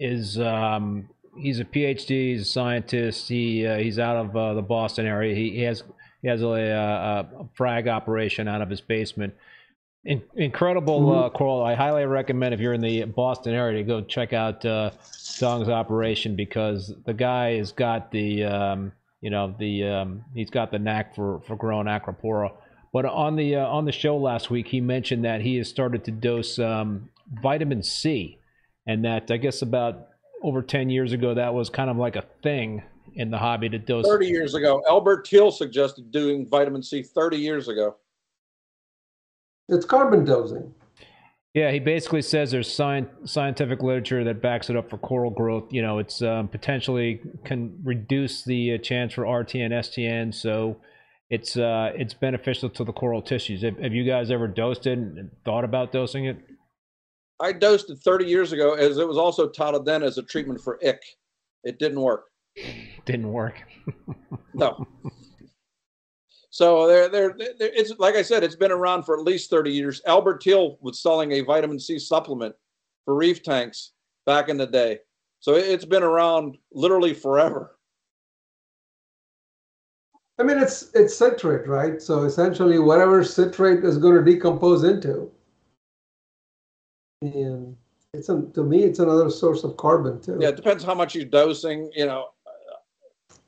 Speaker 1: is um, he's a PhD, he's a scientist. He uh, he's out of uh, the Boston area. He, he has he has a, a, a frag operation out of his basement. In, incredible uh, coral. I highly recommend if you're in the Boston area to go check out uh, Dong's operation because the guy has got the um, you know the um, he's got the knack for for growing acropora. But on the uh, on the show last week, he mentioned that he has started to dose um, vitamin C, and that I guess about over ten years ago that was kind of like a thing in the hobby to dose.
Speaker 2: 30 years ago, Albert Thiel suggested doing vitamin C 30 years ago.
Speaker 3: It's carbon dosing.
Speaker 1: Yeah, he basically says there's scien- scientific literature that backs it up for coral growth. You know, it's um, potentially can reduce the uh, chance for RT and STN, so it's uh, it's beneficial to the coral tissues. Have, have you guys ever dosed it and thought about dosing it?
Speaker 2: I dosed it 30 years ago as it was also touted then as a treatment for ick. It didn't work.
Speaker 1: Didn't work. (laughs)
Speaker 2: No. So there, there, there, it's like I said, it's been around for at least 30 years. Albert Thiel was selling a vitamin C supplement for reef tanks back in the day. So it- it's been around literally forever.
Speaker 3: I mean, it's it's citrate, right? So essentially, whatever citrate is going to decompose into, and it's a, to me, it's another source of carbon too.
Speaker 2: Yeah, it depends how much you're dosing, you know.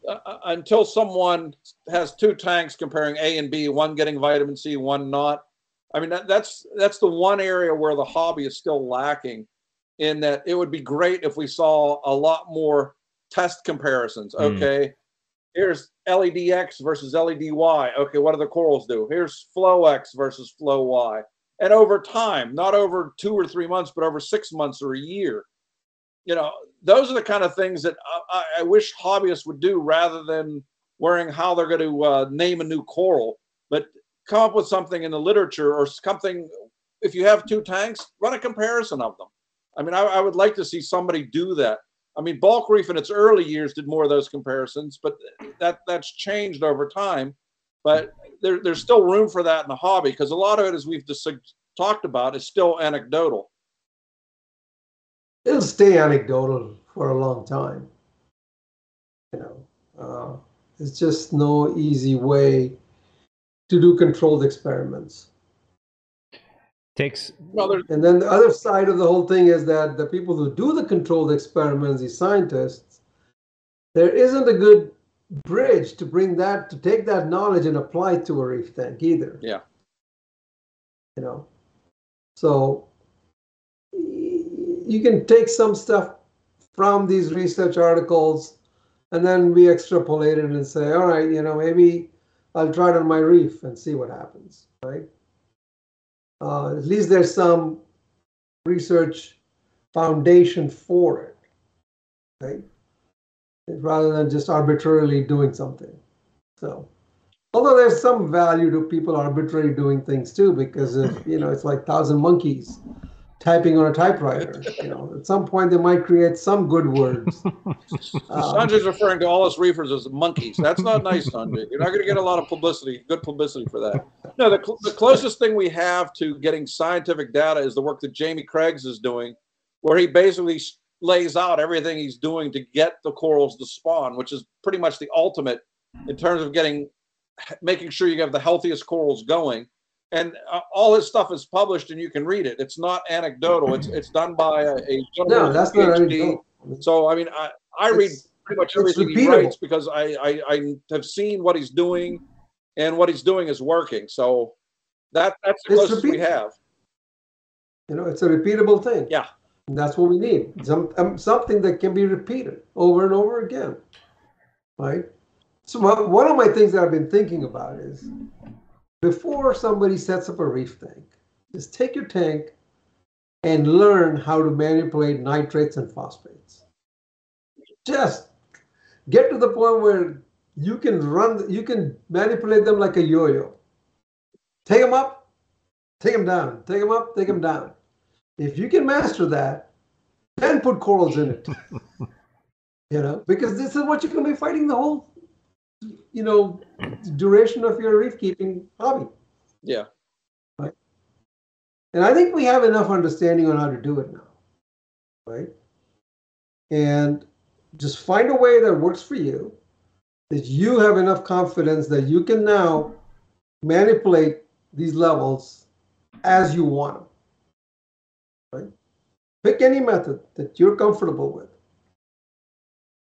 Speaker 2: Uh, uh, until someone has two tanks comparing A and B, one getting vitamin C, one not. I mean, that, that's that's the one area where the hobby is still lacking. In that, it would be great if we saw a lot more test comparisons.
Speaker 1: Mm.
Speaker 2: Okay, here's LEDX versus LEDY. Okay, what do the corals do? Here's Flow X versus Flow Y. And over time, not over two or three months, but over six months or a year you know, those are the kind of things that I, I wish hobbyists would do rather than worrying how they're going to uh, name a new coral. But come up with something in the literature or something. If you have two tanks, run a comparison of them. I mean, I, I would like to see somebody do that. I mean, bulk reef in its early years did more of those comparisons, but that that's changed over time. But there, there's still room for that in the hobby because a lot of it, as we've just talked about, is still anecdotal.
Speaker 3: It'll stay anecdotal for a long time. You know, uh, it's just no easy way to do controlled experiments.
Speaker 1: Takes
Speaker 2: Well,
Speaker 3: And then the other side of the whole thing is that the people who do the controlled experiments, these scientists, there isn't a good bridge to bring that, to take that knowledge and apply it to a reef tank either.
Speaker 2: Yeah.
Speaker 3: You know, so y- you can take some stuff from these research articles and then we extrapolate it and say, all right, you know, maybe I'll try it on my reef and see what happens, right? Uh, at least there's some research foundation for it, right? Rather than just arbitrarily doing something. So, although there's some value to people arbitrarily doing things too, because if you know, it's like thousand monkeys typing on a typewriter. You know, at some point they might create some good words. (laughs) Um,
Speaker 2: Sanjay's referring to all us reefers as monkeys. That's not nice, Sanjay. You're not going to get a lot of publicity, good publicity for that. No, the, cl- the closest thing we have to getting scientific data is the work that Jamie Craggs is doing, where he basically lays out everything he's doing to get the corals to spawn, which is pretty much the ultimate in terms of getting, making sure you have the healthiest corals going. And uh, all his stuff is published, and you can read it. It's not anecdotal. It's it's done by a, a
Speaker 3: no, that's not
Speaker 2: PhD.
Speaker 3: anecdotal.
Speaker 2: So I mean, I, I read pretty much everything he writes because I, I I have seen what he's doing, and what he's doing is working. So that that's the
Speaker 3: It's
Speaker 2: closest we have.
Speaker 3: You know, it's a repeatable thing.
Speaker 2: Yeah.
Speaker 3: And that's what we need. Some um, something that can be repeated over and over again. Right. So one one of my things that I've been thinking about is before somebody sets up a reef tank, just take your tank and learn how to manipulate nitrates and phosphates. Just get to the point where you can run, you can manipulate them like a yo-yo. Take them up, take them down, take them up, take them down. If you can master that, then put corals in it. (laughs) you know, because this is what you're going to be fighting the whole, you know, duration of your reef keeping hobby.
Speaker 2: Yeah. Right.
Speaker 3: And I think we have enough understanding on how to do it now, right? And just find a way that works for you, that you have enough confidence that you can now manipulate these levels as you want them, right? Pick any method that you're comfortable with.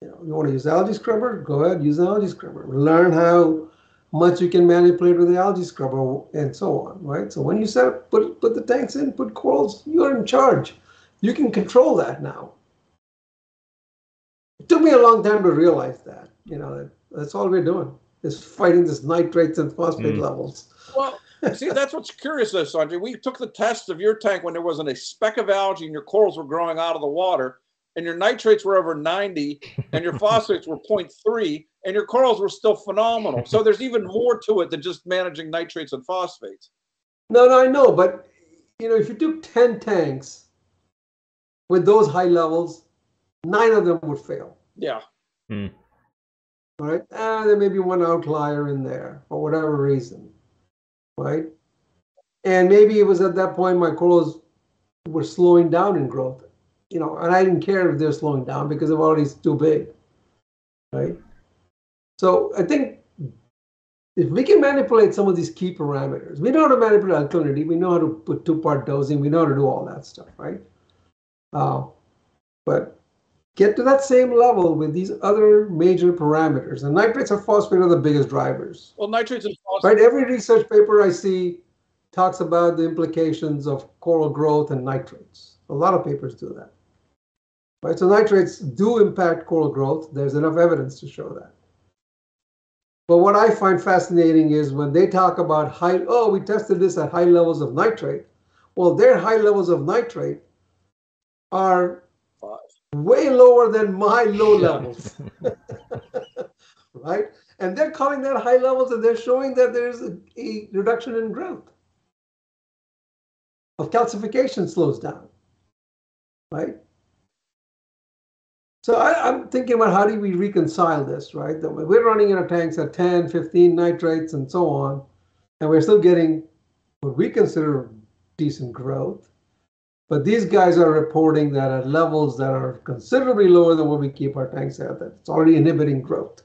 Speaker 3: You know, you want to use algae scrubber? Go ahead, use an algae scrubber. Learn how much you can manipulate with the algae scrubber and so on, right? So when you set up, put put the tanks in, put corals, you're in charge. You can control that now. It took me a long time to realize that. You know, that that's all we're doing is fighting this nitrates and phosphate
Speaker 1: Mm.
Speaker 3: levels.
Speaker 2: Well, see, that's what's curious, though, Sanjay. We took the test of your tank when there wasn't a speck of algae and your corals were growing out of the water, and your nitrates were over 90, and your (laughs) phosphates were 0.3, and your corals were still phenomenal. So there's even more to it than just managing nitrates and phosphates.
Speaker 3: No, no, I know, but you know, if you took 10 tanks with those high levels, nine of them would fail.
Speaker 2: Yeah.
Speaker 3: All right. Ah, there may be one outlier in there for whatever reason. Right. And maybe it was at that point my corals were slowing down in growth. You know, and I didn't care if they're slowing down because they're already too big. Right. So I think if we can manipulate some of these key parameters, we know how to manipulate alkalinity, we know how to put two-part dosing, we know how to do all that stuff, right? Uh, but get to that same level with these other major parameters. And nitrates and phosphate are the biggest drivers,
Speaker 2: Well, nitrates and phosphates.
Speaker 3: right? Every research paper I see talks about the implications of coral growth and nitrates. A lot of papers do that, right? So nitrates do impact coral growth. There's enough evidence to show that. But what I find fascinating is when they talk about high, oh, we tested this at high levels of nitrate. Well, their high levels of nitrate are way lower than my low levels. (laughs) right? And they're calling that high levels and they're showing that there's a, a reduction in growth. Of calcification slows down. Right? So I, I'm thinking about how do we reconcile this, right? That we're running in our tanks at 10, 15 nitrates and so on, and we're still getting what we consider decent growth. But these guys are reporting that at levels that are considerably lower than what we keep our tanks at, that it's already inhibiting growth.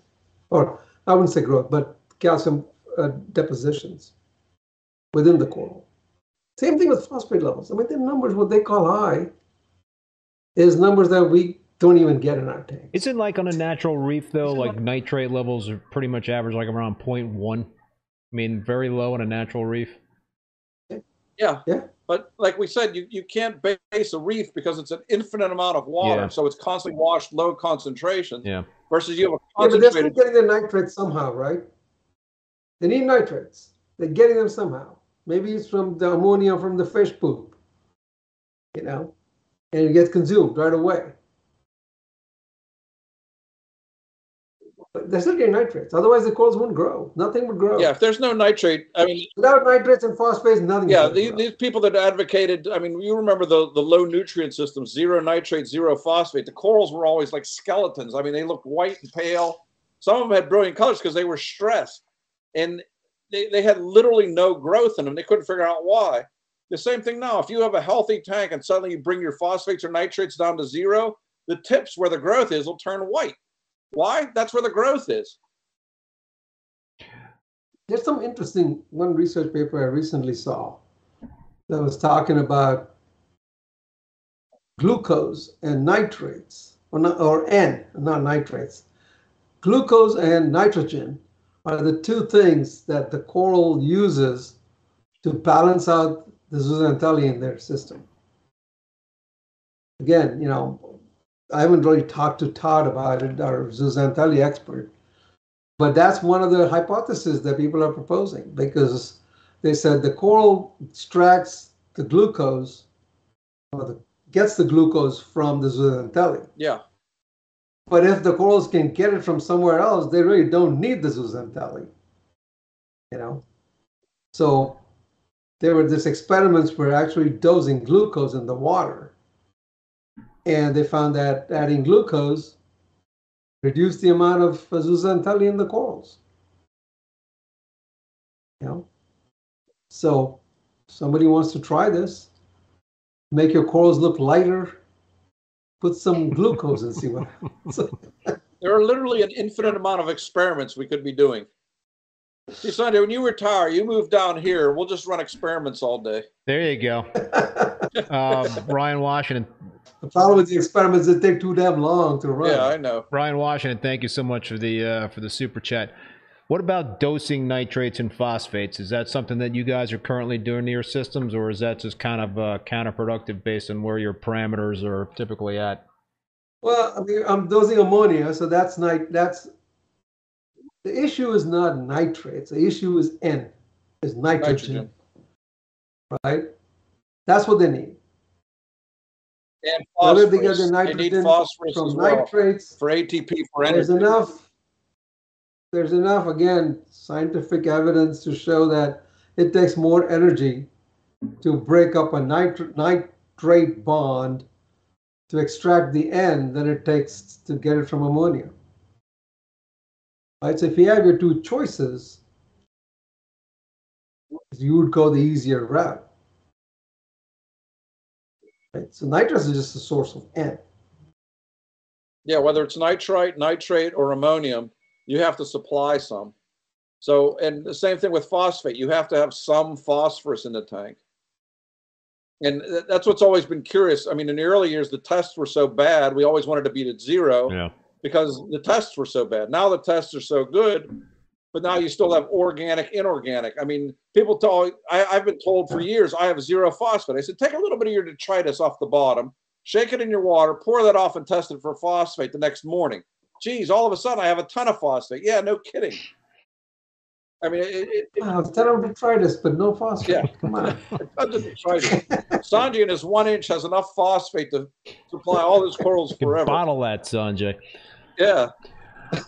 Speaker 3: Or I wouldn't say growth, but calcium uh, depositions within the coral. Same thing with phosphate levels. I mean, the numbers, what they call high, is numbers that we don't even get in our tank.
Speaker 1: Is it like on a natural reef though? Like nitrate levels are pretty much average, like around 0.1. I mean, very low on a natural reef.
Speaker 2: Yeah.
Speaker 3: Yeah.
Speaker 2: But like we said, you, you can't base a reef because it's an infinite amount of water.
Speaker 1: Yeah.
Speaker 2: So it's constantly washed low concentration
Speaker 1: Yeah.
Speaker 2: versus you have a
Speaker 3: Yeah, but they're getting their nitrates somehow, right? They need nitrates. They're getting them somehow. Maybe it's from the ammonia from the fish poop, you know, and it gets consumed right away. They're still getting nitrates. Otherwise, the corals wouldn't grow. Nothing would grow.
Speaker 2: yeah, if there's no nitrate, I mean,
Speaker 3: Without nitrates and phosphates, nothing.
Speaker 2: yeah, these, these people that advocated, I mean, you remember the, the low nutrient system, zero nitrate, zero phosphate. The corals were always like skeletons. I mean, they looked white and pale. Some of them had brilliant colors because they were stressed. And they, they had literally no growth in them. They couldn't figure out why. The same thing now. If you have a healthy tank and suddenly you bring your phosphates or nitrates down to zero, the tips where the growth is will turn white. Why? That's where the growth is.
Speaker 3: There's some interesting one research paper I recently saw that was talking about glucose and nitrates, or, not, or N, not nitrates. Glucose and nitrogen are the two things that the coral uses to balance out the zooxanthellae in their system. Again, you know, I haven't really talked to Todd about it, our zooxanthellae expert, but that's one of the hypotheses that people are proposing because they said the coral extracts the glucose or the, gets the glucose from the zooxanthellae.
Speaker 2: Yeah.
Speaker 3: But if the corals can get it from somewhere else, they really don't need the zooxanthellae. You know? So there were these experiments where actually dosing glucose in the water. And they found that adding glucose reduced the amount of zooxanthellae in the corals. You know? So somebody wants to try this, make your corals look lighter, put some glucose and see what (laughs) happens.
Speaker 2: There are literally an infinite amount of experiments we could be doing. See, Sanjay, when you retire, you move down here. We'll just run experiments all day.
Speaker 1: There you go. (laughs) Um, Ryan Washington.
Speaker 3: the problem with the experiments is they take too damn long to run.
Speaker 2: Yeah, I know.
Speaker 1: Ryan Washington, thank you so much for the uh, for the super chat. What about dosing nitrates and phosphates? Is that something that you guys are currently doing to your systems, or is that just kind of uh, counterproductive based on where your parameters are typically at?
Speaker 3: Well, I mean, I'm dosing ammonia, so that's nit. That's the issue is not nitrates. The issue is N, is nitrogen,
Speaker 2: Nitrogen.
Speaker 3: right? That's what they need.
Speaker 2: And
Speaker 3: Whether they get
Speaker 2: phosphorus.
Speaker 3: the
Speaker 2: They need
Speaker 3: nitrogen
Speaker 2: phosphorus
Speaker 3: from
Speaker 2: well
Speaker 3: nitrates,
Speaker 2: for ATP for
Speaker 3: there's enough. There's enough again scientific evidence to show that it takes more energy to break up a nitr- nitrate bond to extract the N than it takes to get it from ammonia. Right, so if you have your two choices, you would go the easier route. Right, so nitrous is just a source of N.
Speaker 2: Yeah, whether it's nitrite, nitrate, or ammonium, you have to supply some. So, and the same thing with phosphate. You have to have some phosphorus in the tank. And that's what's always been curious. I mean, in the early years, the tests were so bad, we always wanted to beat at zero
Speaker 1: Yeah.
Speaker 2: Because the tests were so bad. Now the tests are so good, but now you still have organic, inorganic. I mean, people tell I, I've been told for years I have zero phosphate. I said, take a little bit of your detritus off the bottom, shake it in your water, pour that off, and test it for phosphate the next morning. Geez, all of a sudden I have a ton of phosphate. Yeah, no kidding. I mean, it, it, it,
Speaker 3: Wow, tell them to try this, but no phosphate.
Speaker 2: Yeah.
Speaker 3: Come on. (laughs)
Speaker 2: tons of detritus. Sanji in his one inch has enough phosphate to supply all his corals
Speaker 1: You can
Speaker 2: forever.
Speaker 1: bottle that, Sanjay.
Speaker 2: Yeah.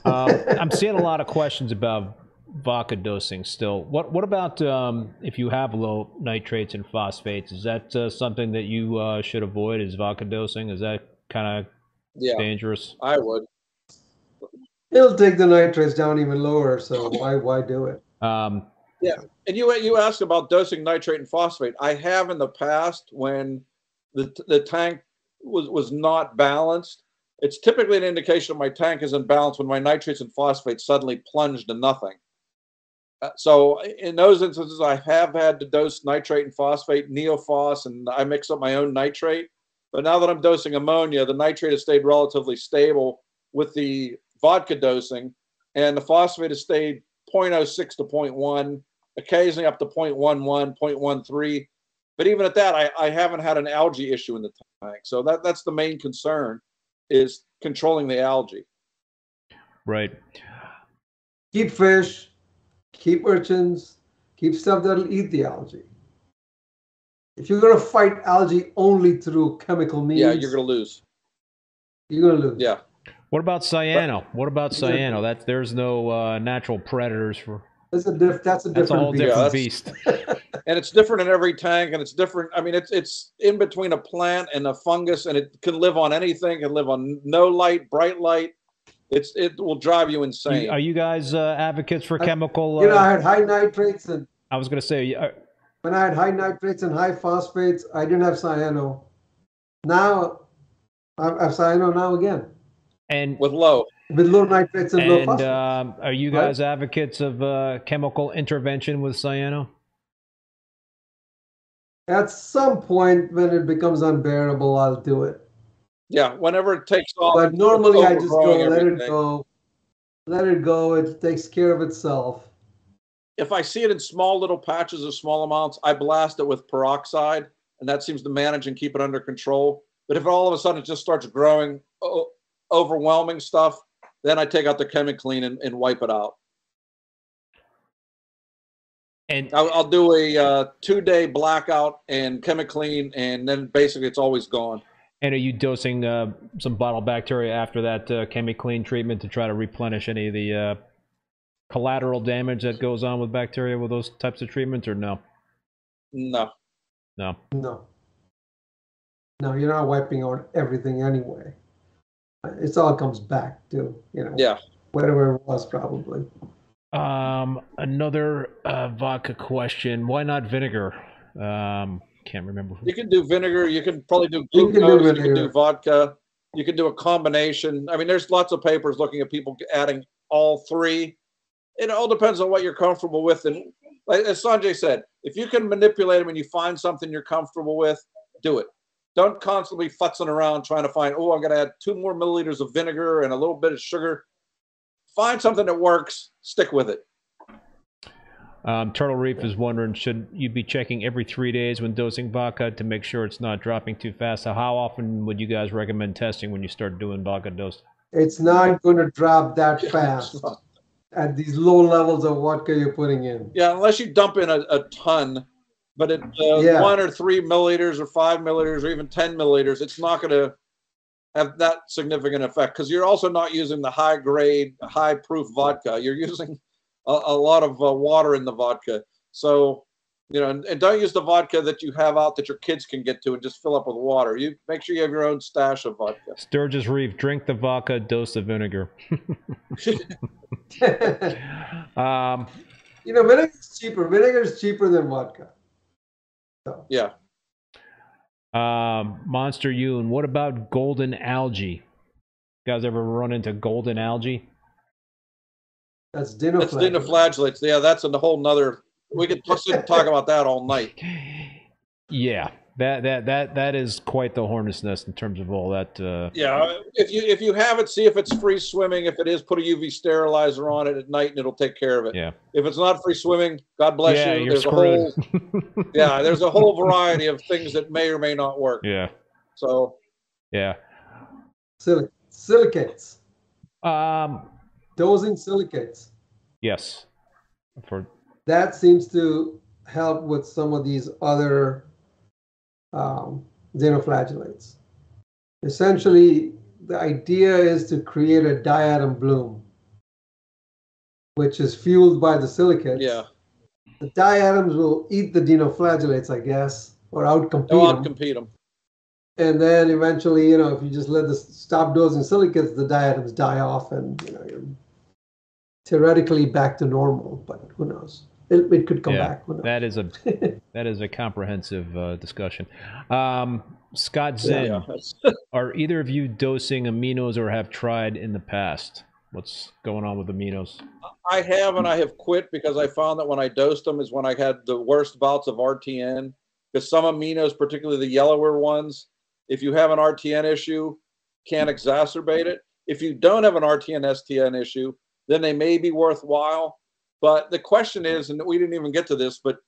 Speaker 1: Um, I'm seeing a lot of questions about vodka dosing still. What what about um, if you have low nitrates and phosphates? Is that uh, something that you uh, should avoid? Is vodka dosing? Is that kind of
Speaker 2: Yeah,
Speaker 1: Dangerous.
Speaker 2: I would.
Speaker 3: It'll take the nitrates down even lower, so (laughs) why why do it?
Speaker 1: Um, yeah,
Speaker 2: And you you asked about dosing nitrate and phosphate. I have in the past when the the tank was was not balanced. It's typically an indication of my tank is in balance when my nitrates and phosphates suddenly plunge to nothing. Uh, so in those instances, I have had to dose nitrate and phosphate, neophos, and I mix up my own nitrate. But now that I'm dosing ammonia, the nitrate has stayed relatively stable with the vodka dosing, and the phosphate has stayed 0.06 to 0.1, occasionally up to 0.11, 0.13. But even at that, I, I haven't had an algae issue in the tank. So that, that's the main concern is controlling the algae.
Speaker 1: right.
Speaker 3: Keep fish, keep urchins, keep stuff that'll eat the algae. If you're gonna fight algae only through chemical means,
Speaker 2: Yeah, you're going to lose.
Speaker 3: you're gonna lose.
Speaker 2: Yeah.
Speaker 1: What about cyano? What about cyano? That there's no uh, natural predators for.
Speaker 3: That's a diff. That's a
Speaker 1: That's a
Speaker 3: different
Speaker 1: whole
Speaker 3: beast.
Speaker 1: different beast. (laughs)
Speaker 2: and it's different in every tank and it's different i mean it's it's in between a plant and a fungus and it can live on anything it can live on no light bright light it's it will drive you insane
Speaker 1: You- are you guys uh, advocates for
Speaker 3: I-
Speaker 1: chemical?
Speaker 3: You know,
Speaker 1: Uh,
Speaker 3: I had high nitrates, and
Speaker 1: I was going to say, uh,
Speaker 3: when I had high nitrates and high phosphates, I didn't have cyano. Now, I have cyano now again
Speaker 1: and
Speaker 2: with low
Speaker 3: with low nitrates and, low
Speaker 1: and
Speaker 3: phosphates.
Speaker 1: um, are you
Speaker 3: Right.
Speaker 1: guys advocates of uh, chemical intervention with cyano?
Speaker 3: At some point, when it becomes unbearable, I'll do it.
Speaker 2: yeah whenever it takes off
Speaker 3: But normally, I just go
Speaker 2: overgrowing
Speaker 3: let it go, let it go. It takes care of itself.
Speaker 2: if i see it in small little patches of small amounts i blast it with peroxide and that seems to manage and keep it under control but if all of a sudden it just starts growing o- overwhelming stuff then i take out the chemiclean and, and wipe it out
Speaker 1: And
Speaker 2: I'll, I'll do a uh, two day blackout and chemiclean, and then basically it's always gone.
Speaker 1: and are you dosing uh, some bottle bacteria after that uh, chemi-clean treatment to try to replenish any of the uh, collateral damage that goes on with bacteria with those types of treatments, or no?
Speaker 2: No.
Speaker 1: No.
Speaker 3: No. No, you're not wiping out everything anyway. It all comes back to, you know,
Speaker 2: Yeah.
Speaker 3: whatever it was probably.
Speaker 1: Um, another uh, vodka question. Why not vinegar? Um, can't remember.
Speaker 2: You can do vinegar. You can probably do
Speaker 3: You can do
Speaker 2: glucose. You can do, vodka. You can do a combination. I mean, there's lots of papers looking at people adding all three. It all depends on what you're comfortable with. And like, as Sanjay said, if you can manipulate them and you find something you're comfortable with, do it. Don't constantly futzing around trying to find, oh, I'm going to add two more milliliters of vinegar and a little bit of sugar. Find something that works, stick with it.
Speaker 1: Um, Turtle Reef is wondering, should you be checking every three days when dosing vodka to make sure it's not dropping too fast? So how often would you guys recommend testing when you start doing vodka dose?
Speaker 3: It's not going to drop that (laughs) fast at these low levels of vodka you're putting in.
Speaker 2: Yeah, unless you dump in a, a ton, but at uh,
Speaker 3: Yeah.
Speaker 2: one or three milliliters or five milliliters or even 10 milliliters, it's not going to have that significant effect because you're also not using the high grade, high proof vodka. You're using a, a lot of uh, water in the vodka. So, you know, and, and don't use the vodka that you have out that your kids can get to and just fill up with water. You make sure you have your own stash of vodka.
Speaker 1: Sturgis Reef, drink the vodka, dose the vinegar. (laughs) (laughs) Um,
Speaker 3: you know, vinegar is cheaper. Vinegar is cheaper than vodka. So,
Speaker 2: Yeah.
Speaker 1: um, Monster Yoon, what about golden algae? You guys ever run into golden algae?
Speaker 3: that's
Speaker 2: That's
Speaker 3: dinoflagellate.
Speaker 2: dinoflagellates. Yeah, that's a whole nother. We could just sit and talk about that all night. (laughs)
Speaker 1: Yeah, that that that that is quite the hornet's nest in terms of all that. Uh,
Speaker 2: Yeah, if you if you have it, see if it's free swimming. If it is, put a UV sterilizer on it at night, and it'll take care of it.
Speaker 1: yeah,
Speaker 2: If it's not free swimming, God bless
Speaker 1: yeah,
Speaker 2: you.
Speaker 1: you're
Speaker 2: There's a
Speaker 1: screwed.
Speaker 2: whole (laughs) yeah, there's a whole variety of things that may or may not work.
Speaker 1: yeah,
Speaker 2: So
Speaker 1: yeah.
Speaker 3: Silic- silicates.
Speaker 1: Um,
Speaker 3: Dosing silicates.
Speaker 1: yes, for
Speaker 3: That seems to help with some of these other um, xenoflagellates. Essentially, the idea is to create a diatom bloom, which is fueled by the silicates.
Speaker 2: yeah,
Speaker 3: The diatoms will eat the dinoflagellates, I guess, or outcompete them.
Speaker 2: and compete them.
Speaker 3: and then eventually, you know, if you just let the stop dosing silicates, the diatoms die off, and you know you're theoretically back to normal. But who knows? It, it could come
Speaker 1: Yeah,
Speaker 3: back. Who?
Speaker 1: That is a (laughs) that is a comprehensive uh, discussion. Um, Scott Zinn,
Speaker 2: Yeah, that's- (laughs)
Speaker 1: are either of you dosing aminos or have tried in the past? What's going on with aminos?
Speaker 2: I have and I have quit because I found that when I dosed them is when I had the worst bouts of RTN. Because some aminos, particularly the yellower ones, if you have an RTN issue, can exacerbate it. If you don't have an RTN STN issue, then they may be worthwhile. But the question is, and we didn't even get to this, but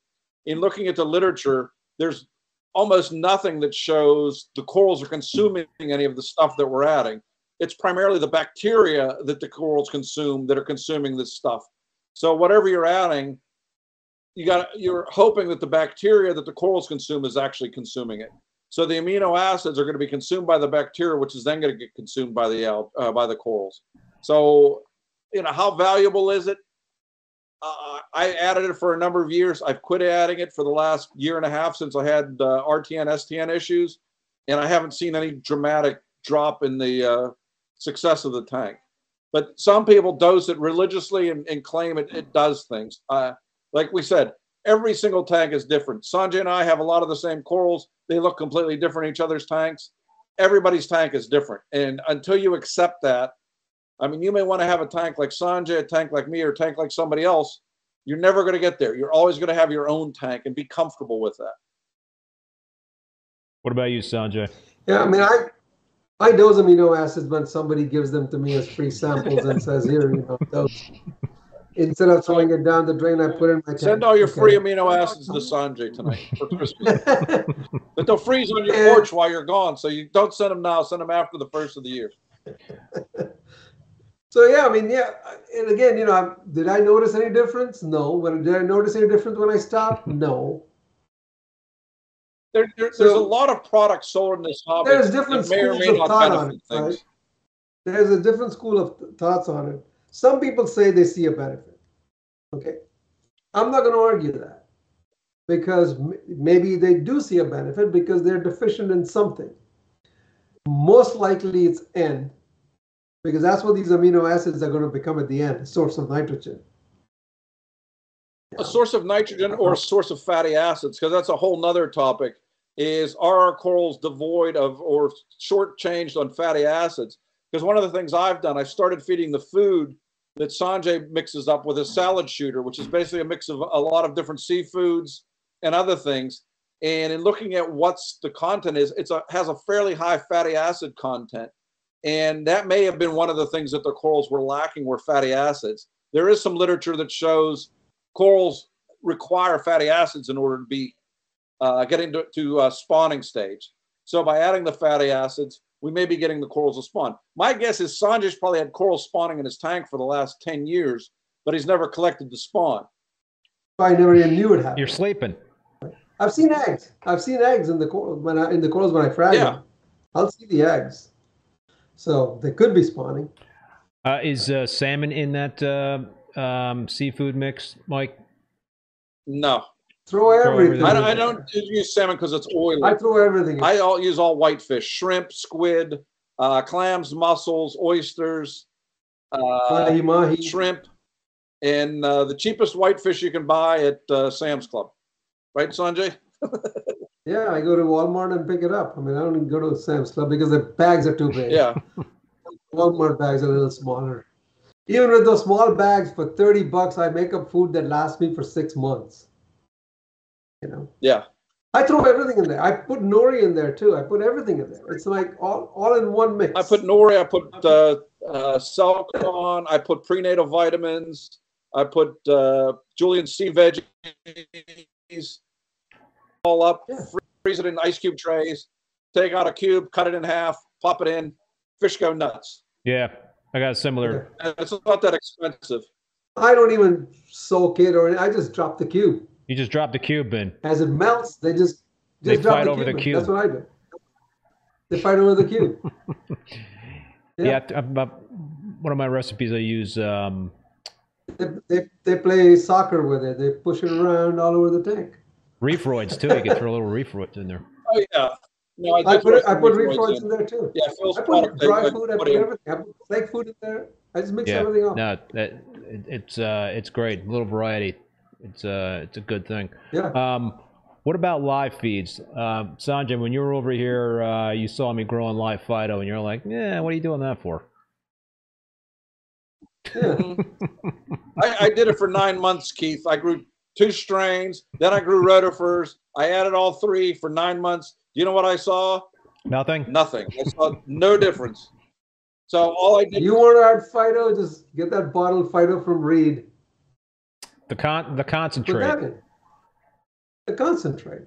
Speaker 2: in looking at the literature, there's almost nothing that shows the corals are consuming any of the stuff that we're adding it's primarily the bacteria that the corals consume that are consuming this stuff. So whatever you're adding, you got you're hoping that the bacteria that the corals consume is actually consuming it. So the amino acids are going to be consumed by the bacteria, which is then going to get consumed by the uh, by the corals. So, you know, how valuable is it? Uh, I added it for a number of years. I've quit adding it for the last year and a half since I had uh, RTN STN issues, and I haven't seen any dramatic drop in the uh, success of the tank. But some people dose it religiously and, and claim it, it does things. Uh, like we said, every single tank is different. Sanjay and I have a lot of the same corals. They look completely different in each other's tanks. Everybody's tank is different. And until you accept that, I mean, you may want to have a tank like Sanjay, a tank like me, or a tank like somebody else. You're never going to get there. You're always going to have your own tank and be comfortable with that.
Speaker 1: What about you, Sanjay?
Speaker 3: Yeah, I mean, I I dose amino acids when somebody gives them to me as free samples and says, "Here, you know, dose." Instead of throwing it down the drain, I put it in my tank.
Speaker 2: Send all your
Speaker 3: Okay.
Speaker 2: free amino acids to Sanjay tonight for Christmas. (laughs) But they'll freeze on your
Speaker 3: And-
Speaker 2: porch while you're gone. So you don't send them now. Send them after the first of the year. (laughs)
Speaker 3: so yeah, I mean, yeah, and again, you know, I- did I notice any difference? No. But did I notice any difference when I stopped? (laughs) No.
Speaker 2: There, there, there's a lot of products sold in this hobby.
Speaker 3: There's different
Speaker 2: that may or
Speaker 3: schools
Speaker 2: may
Speaker 3: of thought on it, right? There's a different school of th- thoughts on it. Some people say they see a benefit. Okay. I'm not going to argue that because m- maybe they do see a benefit because they're deficient in something. Most likely it's N because that's what these amino acids are going to become at the end, a source of nitrogen.
Speaker 2: A source of nitrogen or a source of fatty acids, because that's a whole nother topic. Is are our corals devoid of or shortchanged on fatty acids? Because one of the things I've done, I started feeding the food that Sanjay mixes up with a salad shooter, which is basically a mix of a lot of different seafoods and other things. And in looking at what's the content is, it's a has a fairly high fatty acid content. And that may have been one of the things that the corals were lacking were fatty acids. There is some literature that shows corals require fatty acids in order to be uh, getting to, to uh, spawning stage. So by adding the fatty acids, we may be getting the corals to spawn. My guess is Sanjay's probably had corals spawning in his tank for the last 10 years, but he's never collected the spawn.
Speaker 3: I never even knew it happened.
Speaker 1: You're sleeping.
Speaker 3: I've seen eggs. I've seen eggs in the coral when I, in the corals when I frag
Speaker 2: Yeah.
Speaker 3: them. I'll see the eggs. So they could be spawning.
Speaker 1: Uh, is uh, salmon in that uh, um, seafood mix, Mike?
Speaker 2: No,
Speaker 3: Throw everything.
Speaker 1: everything.
Speaker 2: I don't, I don't use salmon because it's oily.
Speaker 3: I throw everything. in.
Speaker 2: I all use all whitefish, shrimp, squid, uh, clams, mussels, oysters, uh,
Speaker 3: mahi mahi.
Speaker 2: shrimp, and uh, the cheapest whitefish you can buy at uh, Sam's Club. Right, Sanjay? (laughs)
Speaker 3: Yeah, I go to Walmart and pick it up. I mean, I don't even go to Sam's Club because the bags are too big.
Speaker 2: Yeah. (laughs)
Speaker 3: Walmart bags are a little smaller. Even with those small bags for 30 bucks, I make up food that lasts me for six months. You know,
Speaker 2: Yeah.
Speaker 3: I throw everything in there. I put nori in there too. I put everything in there. It's like all, all in one mix.
Speaker 2: I put nori, I put uh, uh, Selcon, I put prenatal vitamins, I put uh, Julian Sea Veggies, all up,
Speaker 3: Yeah.
Speaker 2: freeze it in ice cube trays, take out a cube, cut it in half, pop it in, fish go nuts.
Speaker 1: Yeah, I got a similar.
Speaker 2: And it's not that expensive.
Speaker 3: I don't even soak it or I just drop the cube.
Speaker 1: You just drop the cube in.
Speaker 3: As it melts, they just
Speaker 1: They
Speaker 3: just drop
Speaker 1: fight
Speaker 3: the
Speaker 1: over the
Speaker 3: cube. in. That's what I do. They fight over the cube. (laughs)
Speaker 1: Yeah, I- I'm- I'm- one of my recipes I use. Um,
Speaker 3: They, they, they play soccer with it. They push it around all over the tank.
Speaker 1: Reef roids too. You can throw a little reef roids in there.
Speaker 2: Oh yeah, No, I
Speaker 3: I put, it- I put
Speaker 2: Reef
Speaker 3: reef
Speaker 2: Floyds
Speaker 3: floats in there too.
Speaker 2: Yeah, Phil's
Speaker 3: I put
Speaker 2: they-
Speaker 3: dry
Speaker 2: they
Speaker 3: food, I
Speaker 2: put
Speaker 3: put everything, I put flake food in there. I just mix
Speaker 1: Yeah,
Speaker 3: everything up.
Speaker 1: no, that it, it's uh, it's great. A little variety. It's uh, it's a good thing.
Speaker 3: Yeah.
Speaker 1: Um, what about live feeds, um, Sanjay? When you were over here, uh, you saw me growing live phyto, and you're like, "Yeah, what are you doing that for?"
Speaker 3: Yeah. (laughs)
Speaker 2: I, I did it for nine months, Keith. I grew two strains, then I grew rotifers. I added all three for nine months. You know what I saw?
Speaker 1: Nothing.
Speaker 2: Nothing. I saw no difference. So all I did,
Speaker 3: You want to add phyto? Just get that bottle phyto from Reed.
Speaker 1: The con the concentrate.
Speaker 3: The concentrate.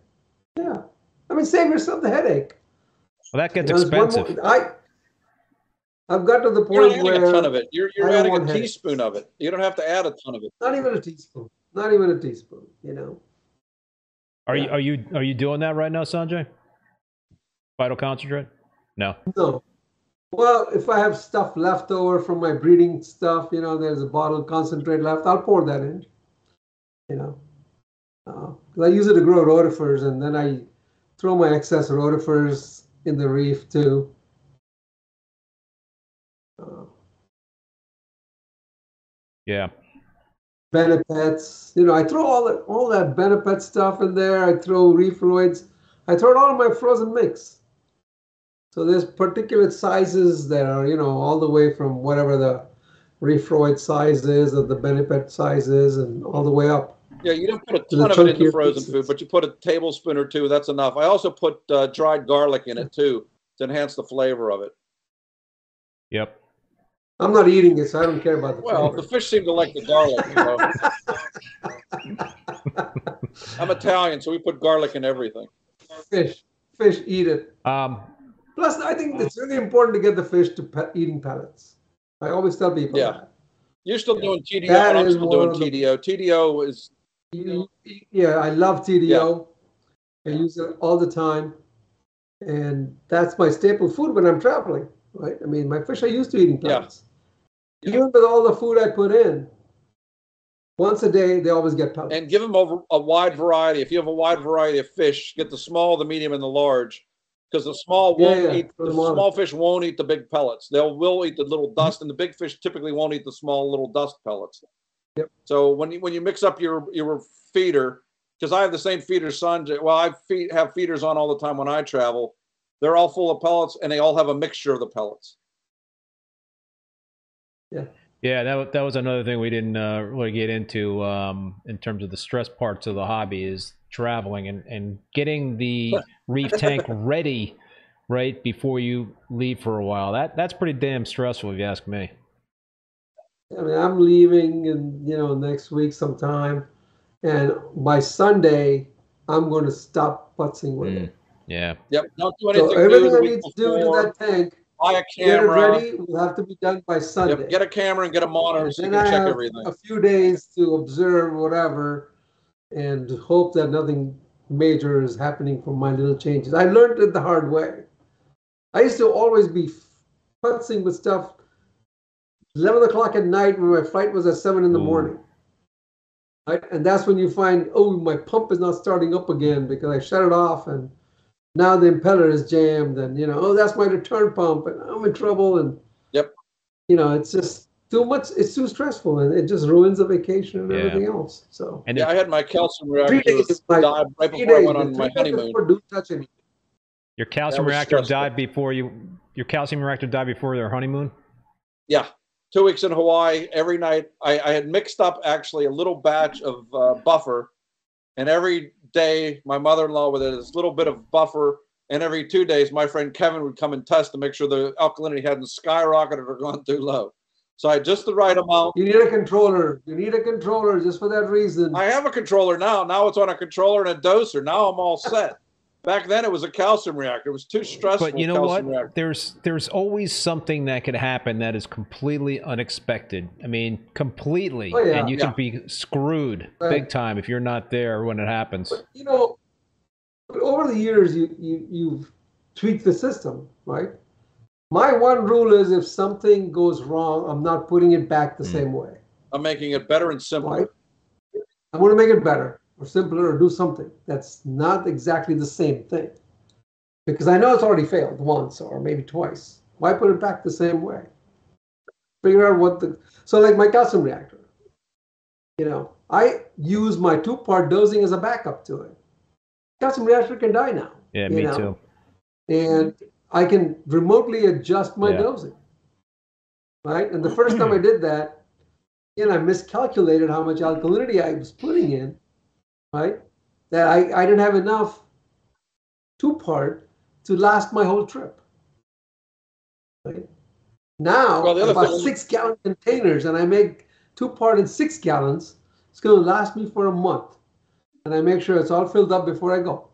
Speaker 3: Yeah. I mean, save yourself the headache.
Speaker 1: Well, that gets
Speaker 3: You know, there's one
Speaker 1: expensive.
Speaker 3: more- I, I've got to the point
Speaker 2: you're not
Speaker 3: point
Speaker 2: adding a ton of it. You're, you're adding a
Speaker 3: want headaches.
Speaker 2: teaspoon of it. You don't have to add a ton of it.
Speaker 3: not even a teaspoon, not even a teaspoon. You know.
Speaker 1: Are you are you are you doing that right now, Sanjay? Vital concentrate? No.
Speaker 3: No. Well, if I have stuff left over from my breeding stuff, you know, there's a bottle of concentrate left, I'll pour that in. You know, uh, I use it to grow rotifers, and then I throw my excess rotifers in the reef too. Uh,
Speaker 1: Yeah.
Speaker 3: Benepets, you know, I throw all that all that Benepet stuff in there. I throw reef roids. I throw it all in my frozen mix. So there's particulate sizes that are, you know, all the way from whatever the reef roid size is or the Benepet size is, and all the way up.
Speaker 2: Yeah, you don't put a ton of it in the frozen
Speaker 3: pieces.
Speaker 2: food, but you put a tablespoon or two. That's enough. I also put uh, dried garlic in it too to enhance the flavor of it.
Speaker 1: Yep.
Speaker 3: I'm not eating it, so I don't care about the
Speaker 2: Well, the fish seem to like the garlic. You know? (laughs) I'm Italian, so we put garlic in everything.
Speaker 3: fish, fish, eat it.
Speaker 1: Um,
Speaker 3: Plus, I think it's really important to get the fish to pe- eating pellets. I always tell people
Speaker 2: Yeah.
Speaker 3: that.
Speaker 2: You're still doing TDO,
Speaker 3: That
Speaker 2: and I'm
Speaker 3: is
Speaker 2: still doing
Speaker 3: of the-
Speaker 2: TDO. TDO is
Speaker 3: You- Yeah, I love TDO. I use it all the time. And that's my staple food when I'm traveling, right? I mean, my fish are used to eating
Speaker 2: Yeah.
Speaker 3: Even with all the food I put in, once a day, they always get pellets.
Speaker 2: and give them over a wide variety. If you have a wide variety of fish, get the small, the medium, and the large, because the small won't
Speaker 3: yeah,
Speaker 2: eat the small fish won't eat the big pellets. They'll will eat the little dust, and the big fish typically won't eat the small little dust pellets.
Speaker 3: Yep.
Speaker 2: So when you when you mix up your your feeder, because I have the same feeder Sanjay. Well, I feed, have feeders on all the time when I travel. They're all full of pellets, and they all have a mixture of the pellets.
Speaker 1: Yeah, that that was another thing we didn't uh, really get into um, in terms of the stress parts of the hobby is traveling and, and getting the reef (laughs) tank ready right before you leave for a while. That that's pretty damn stressful if you ask me.
Speaker 3: I mean, I'm leaving in, you know, next week sometime. And by Sunday, I'm going to stop putzing with
Speaker 1: Mm.
Speaker 3: it.
Speaker 1: Yeah.
Speaker 2: Yep. Don't do anything
Speaker 3: So everything
Speaker 2: the
Speaker 3: I need to do to that tank,
Speaker 2: Buy a
Speaker 3: get it
Speaker 2: camera.
Speaker 3: ready, will have to be done by Sunday.
Speaker 2: Yep, get a camera and get a monitor so you can
Speaker 3: I
Speaker 2: check
Speaker 3: have
Speaker 2: everything.
Speaker 3: a few days to observe whatever and hope that nothing major is happening from my little changes. I learned it the hard way. I used to always be futzing with stuff 11 o'clock at night when my flight was at 7 in the
Speaker 1: Ooh.
Speaker 3: morning. Right? And that's when you find, oh, my pump is not starting up again because I shut it off and now the impeller is jammed and, you know, oh, that's my return pump and I'm in trouble. And,
Speaker 2: Yep.
Speaker 3: you know, it's just too much, it's too stressful and it just ruins the vacation and
Speaker 1: Yeah.
Speaker 3: everything else. So,
Speaker 1: And
Speaker 2: Yeah, I had my calcium
Speaker 3: three
Speaker 2: reactor
Speaker 3: days my
Speaker 2: die right
Speaker 3: three
Speaker 2: before I went on my honeymoon.
Speaker 3: don't touch anything.
Speaker 1: your calcium reactor
Speaker 2: stressful.
Speaker 1: died before you your calcium reactor died before their honeymoon.
Speaker 2: Yeah, two weeks in Hawaii. Every night, I, I had mixed up actually a little batch of uh, buffer, and every day my mother-in-law with this little bit of buffer, and every two days my friend Kevin would come and test to make sure the alkalinity hadn't skyrocketed or gone too low. So I had just the right amount.
Speaker 3: You need a controller. You need a controller just for that reason.
Speaker 2: I have a controller now. Now it's on a controller and a doser. Now I'm all set. Back then it was a calcium reactor. It was too stressful.
Speaker 1: But you know what?
Speaker 2: reactor.
Speaker 1: There's there's always something that could happen that is completely unexpected. I mean, completely,
Speaker 3: Oh, yeah.
Speaker 1: and you
Speaker 2: Yeah.
Speaker 1: can be screwed
Speaker 3: Right.
Speaker 1: big time if you're not there when it happens.
Speaker 3: But, you know, but over the years, you, you, you've tweaked the system, right? My one rule is if something goes wrong, I'm not putting it back the
Speaker 1: Mm.
Speaker 3: same way,
Speaker 2: I'm making it better and simpler.
Speaker 3: right? I want to make it better or simpler or do something that's not exactly the same thing. Because I know it's already failed once or maybe twice. Why put it back the same way? Figure out what the so like my calcium reactor. You know, I use my two-part dosing as a backup to it. Calcium reactor can die now.
Speaker 1: Yeah, me
Speaker 3: know?
Speaker 1: too.
Speaker 3: and I can remotely adjust my
Speaker 1: Yeah.
Speaker 3: dosing. Right? And the first time I did that, (clears throat) and I miscalculated how much alkalinity I was putting in, right? That I, I didn't have enough two part to last my whole trip. Right? Now,
Speaker 2: Well,
Speaker 3: about
Speaker 2: thing-
Speaker 3: six gallon containers, and I make two part in six gallons, it's going to last me for a month. And I make sure it's all filled up before I go.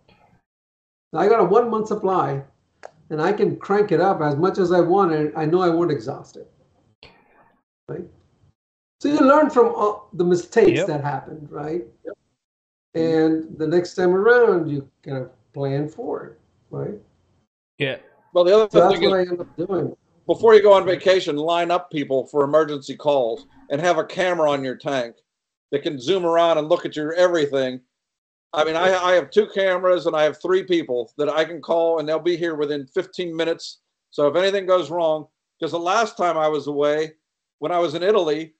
Speaker 3: I got a one month supply and I can crank it up as much as I want and I know I won't exhaust it. Right? So you learn from all the mistakes
Speaker 1: Yep.
Speaker 3: that happened, right? And the next time around, you kind of plan for it, right?
Speaker 1: Yeah.
Speaker 2: Well, the other
Speaker 3: So that's
Speaker 2: thing is,
Speaker 3: what I end up doing.
Speaker 2: before you go on vacation, line up people for emergency calls and have a camera on your tank that can zoom around and look at your everything. I mean, I, I have two cameras and I have three people that I can call and they'll be here within 15 minutes. So if anything goes wrong, because the last time I was away, when I was in Italy,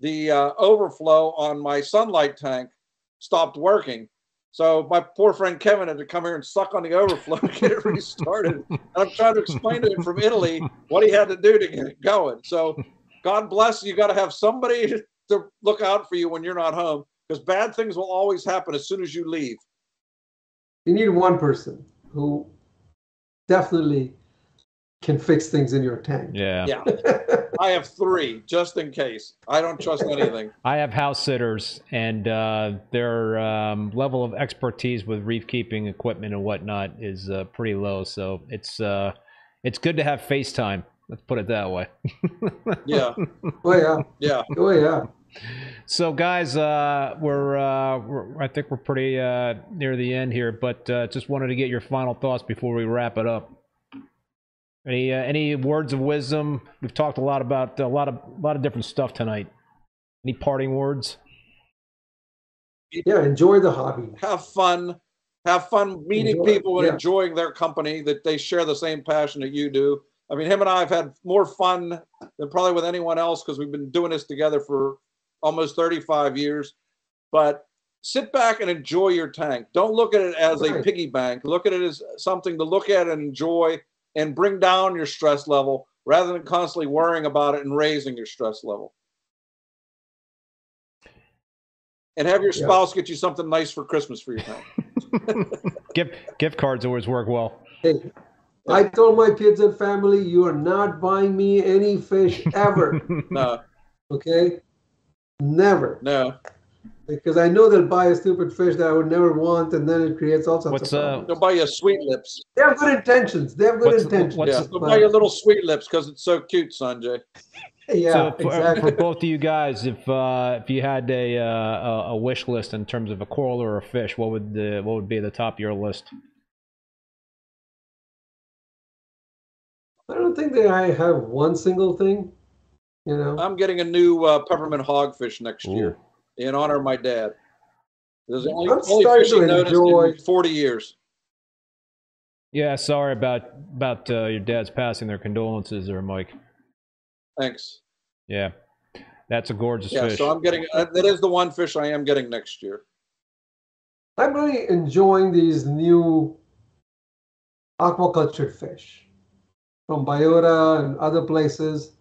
Speaker 2: the uh, overflow on my sunlight tank stopped working. So my poor friend Kevin had to come here and suck on the overflow to get it (laughs) restarted. And I'm trying to explain to him from Italy what he had to do to get it going. So God bless you. got to have somebody (laughs) to look out for you when you're not home because bad things will always happen as soon as you leave.
Speaker 3: You need one person who definitely can fix things in your tank.
Speaker 1: Yeah.
Speaker 2: Yeah. I have three just in case. I don't trust anything. (laughs)
Speaker 1: I have house sitters, and uh, their um, level of expertise with reef keeping equipment and whatnot is uh, pretty low. So it's uh, it's good to have FaceTime. Let's put it that way. (laughs)
Speaker 2: Yeah.
Speaker 3: Oh yeah.
Speaker 2: Yeah.
Speaker 3: Oh yeah.
Speaker 1: So, guys, uh, we're, uh, we're I think we're pretty uh, near the end here, but uh, just wanted to get your final thoughts before we wrap it up. Any uh, any words of wisdom? We've talked a lot about a lot of a lot of different stuff tonight. Any parting words?
Speaker 3: Yeah. Enjoy the hobby.
Speaker 2: Have fun. Have fun meeting
Speaker 3: Enjoy,
Speaker 2: people and
Speaker 3: yeah.
Speaker 2: enjoying their company that they share the same passion that you do. I mean, him and I have had more fun than probably with anyone else because we've been doing this together for almost 35 years. But sit back and enjoy your tank. Don't look at it as a piggy bank. Look at it as something to look at and enjoy and bring down your stress level rather than constantly worrying about it and raising your stress level. And have your
Speaker 3: Yeah.
Speaker 2: spouse get you something nice for Christmas for your tank. (laughs)
Speaker 1: gift gift cards always work well.
Speaker 3: Hey, I told my kids and family, you are not buying me any fish ever. (laughs)
Speaker 2: No,
Speaker 3: okay? Never.
Speaker 2: no.
Speaker 3: Because I know they'll buy a stupid fish that I would never want, and then it creates all sorts
Speaker 1: What's,
Speaker 3: of
Speaker 1: uh,
Speaker 3: problems.
Speaker 2: They'll buy you sweet lips.
Speaker 3: They have good intentions. They have good
Speaker 1: What's-
Speaker 3: intentions.
Speaker 1: what's-
Speaker 2: Yeah,
Speaker 1: What's-
Speaker 2: they'll buy you little sweet lips because it's so cute, Sanjay. (laughs)
Speaker 3: yeah,
Speaker 1: so, for,
Speaker 3: exactly.
Speaker 1: for both of you guys, if uh, if you had a, uh, a a wish list in terms of a coral or a fish, what would the what would be at the top of your list?
Speaker 3: I don't think that I have one single thing. You know,
Speaker 2: I'm getting a new uh, peppermint hogfish next
Speaker 1: Ooh.
Speaker 2: year in honor of my dad. There's the only,
Speaker 3: I'm
Speaker 2: only
Speaker 3: starting
Speaker 2: fish he noticed in 40 years.
Speaker 1: Yeah, sorry about about uh, your dad's passing. Their condolences, there, Mike.
Speaker 2: Thanks.
Speaker 1: Yeah, that's a gorgeous
Speaker 2: Yeah,
Speaker 1: fish.
Speaker 2: so I'm getting uh, that is the one fish I am getting next year.
Speaker 3: I'm really enjoying these new aquaculture fish from Biota and other places.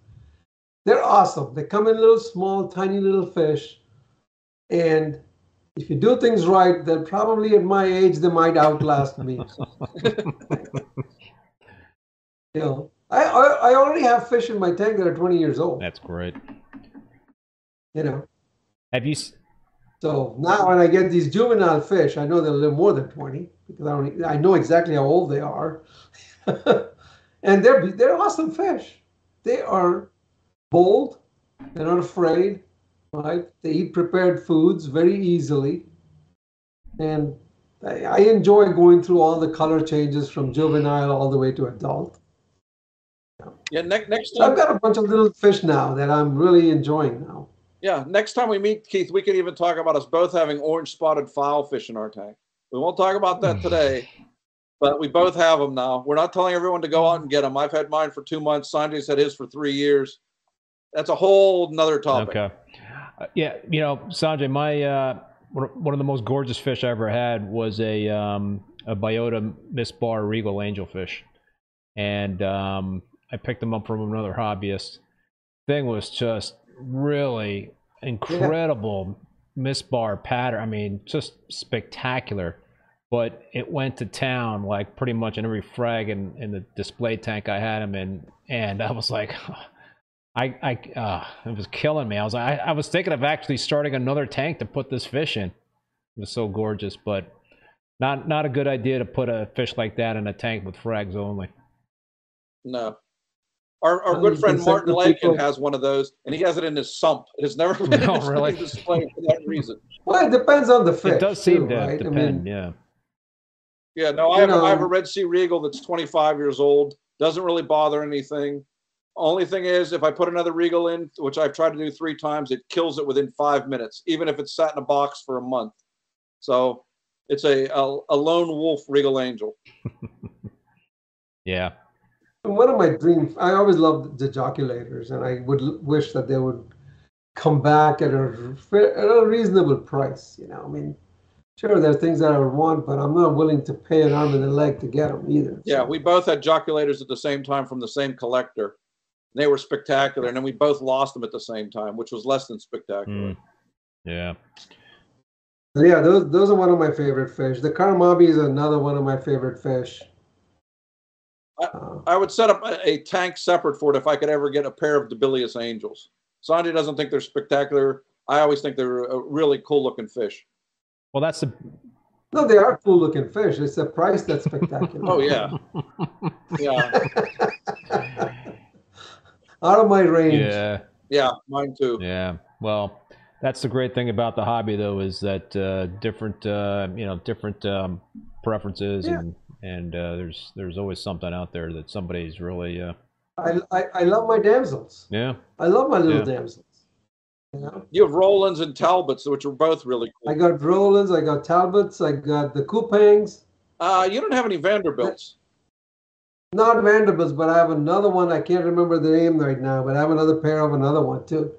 Speaker 3: They're awesome. They come in little small, tiny little fish. And if you do things right, then probably at my age, they might outlast me. (laughs) you know, I, I, I already have fish in my tank that are 20 years old,
Speaker 1: That's great.
Speaker 3: you know.
Speaker 1: Have you? s-
Speaker 3: So now when I get these juvenile fish, I know they'll live more than 20 because I don't I know exactly how old they are. (laughs) and they're they're awesome fish. They are bold, they're not afraid, right? They eat prepared foods very easily. And I, I enjoy going through all the color changes from juvenile all the way to adult.
Speaker 2: Yeah, next next
Speaker 3: So I've got a bunch of little fish now that I'm really enjoying now.
Speaker 2: yeah, next time we meet, Keith, we can even talk about us both having orange spotted filefish in our tank. We won't talk about that today, (sighs) but we both have them now. We're not telling everyone to go out and get them. I've had mine for two months. Sanjay's had his for three years. That's a whole nother topic.
Speaker 1: Okay. Yeah, you know, Sanjay, my uh, one of the most gorgeous fish I ever had was a um, a biota Misbar Regal angelfish, and um, I picked them up from another hobbyist. Thing was just really incredible Misbar pattern. I mean, just spectacular. But it went to town like pretty much in every frag in, in the display tank I had him in, and I was like, (laughs) I I uh, it was killing me. I was I, I was thinking of actually starting another tank to put this fish in. It was so gorgeous, but not not a good idea to put a fish like that in a tank with frags only.
Speaker 2: No. Our, our good friend Martin
Speaker 3: the
Speaker 2: Lakin has one of those, and he has it in his sump. It has never (laughs) been
Speaker 1: Oh,
Speaker 2: in (laughs)
Speaker 1: really?
Speaker 2: display for that reason.
Speaker 3: Well, it depends on the fish.
Speaker 1: it does seem
Speaker 3: too,
Speaker 1: to
Speaker 3: right?
Speaker 1: depend.
Speaker 3: I mean,
Speaker 1: yeah.
Speaker 2: Yeah, no, I
Speaker 3: You
Speaker 2: have, a, I have a Red Sea Regal that's 25 years old. Doesn't really bother anything. Only thing is, if I put another Regal in, which I've tried to do three times, it kills it within five minutes, even if it's sat in a box for a month. So it's a a, a lone wolf Regal Angel. (laughs)
Speaker 1: Yeah.
Speaker 3: one of my dreams, I always loved the joculators, and I would l- wish that they would come back at a, at a reasonable price. You know, I mean, sure, there are things that I would want, but I'm not willing to pay an arm and a leg to get them either.
Speaker 2: Yeah,
Speaker 3: So,
Speaker 2: we both had joculators at the same time from the same collector. They were spectacular, and then we both lost them at the same time, which was less than spectacular.
Speaker 1: Mm. Yeah.
Speaker 3: yeah, those those are one of my favorite fish. The karamabi is another one of my favorite fish.
Speaker 2: I-
Speaker 3: Uh,
Speaker 2: I would set up a, a tank separate for it if I could ever get a pair of Debelius Angels. Sanjay doesn't think they're spectacular. I always think they're a really cool looking fish.
Speaker 1: Well, that's the
Speaker 3: no, they are cool looking fish. It's the price that's (laughs) spectacular.
Speaker 2: Oh yeah, yeah, (laughs)
Speaker 3: Out of my range.
Speaker 1: yeah.
Speaker 2: yeah, mine too.
Speaker 1: Yeah. Well, that's the great thing about the hobby, though, is that uh, different, uh, you know, different um, preferences,
Speaker 3: Yeah.
Speaker 1: and and uh, there's there's always something out there that somebody's really, uh,
Speaker 3: I, I, I love my damsels.
Speaker 1: yeah,
Speaker 3: I love my little
Speaker 1: Yeah.
Speaker 3: damsels. You know,
Speaker 2: You have Rollins and Talbots, which are both really
Speaker 3: I got Rollins, I got Talbots, I got the Coupangs.
Speaker 2: Uh, you don't have any Vanderbilts.
Speaker 3: Not Vanderbilts, but I have another one. I can't remember the name right now, but I have another pair of another one too.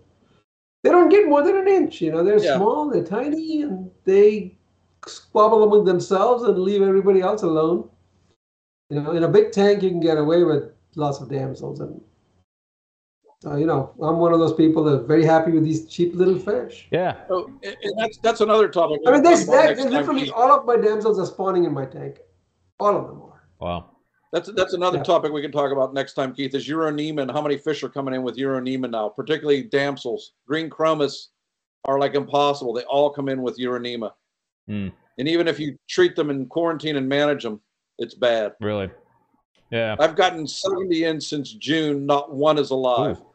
Speaker 3: They don't get more than an inch. You know, they're
Speaker 2: Yeah.
Speaker 3: small, they're tiny, and they squabble among themselves and leave everybody else alone. You know, in a big tank, you can get away with lots of damsels, and so you know, I'm one of those people that are very happy with these cheap little fish.
Speaker 1: yeah.
Speaker 2: Oh, and and that's that's another topic.
Speaker 3: I mean,
Speaker 2: we'll
Speaker 3: this,
Speaker 2: talk about
Speaker 3: that,
Speaker 2: next
Speaker 3: literally all of my damsels are spawning in my tank. All of them are.
Speaker 1: Wow.
Speaker 2: That's that's another
Speaker 3: Yeah.
Speaker 2: topic we can talk about next time, Keith. Is Uronema and how many fish are coming in with Uronema now, particularly damsels. Green chromis are like impossible. They all come in with Uronema.
Speaker 1: Hmm.
Speaker 2: And even if you treat them in quarantine and manage them, it's bad.
Speaker 1: Really. Yeah.
Speaker 2: I've gotten 70 in since June. Not one is alive.
Speaker 1: Ooh.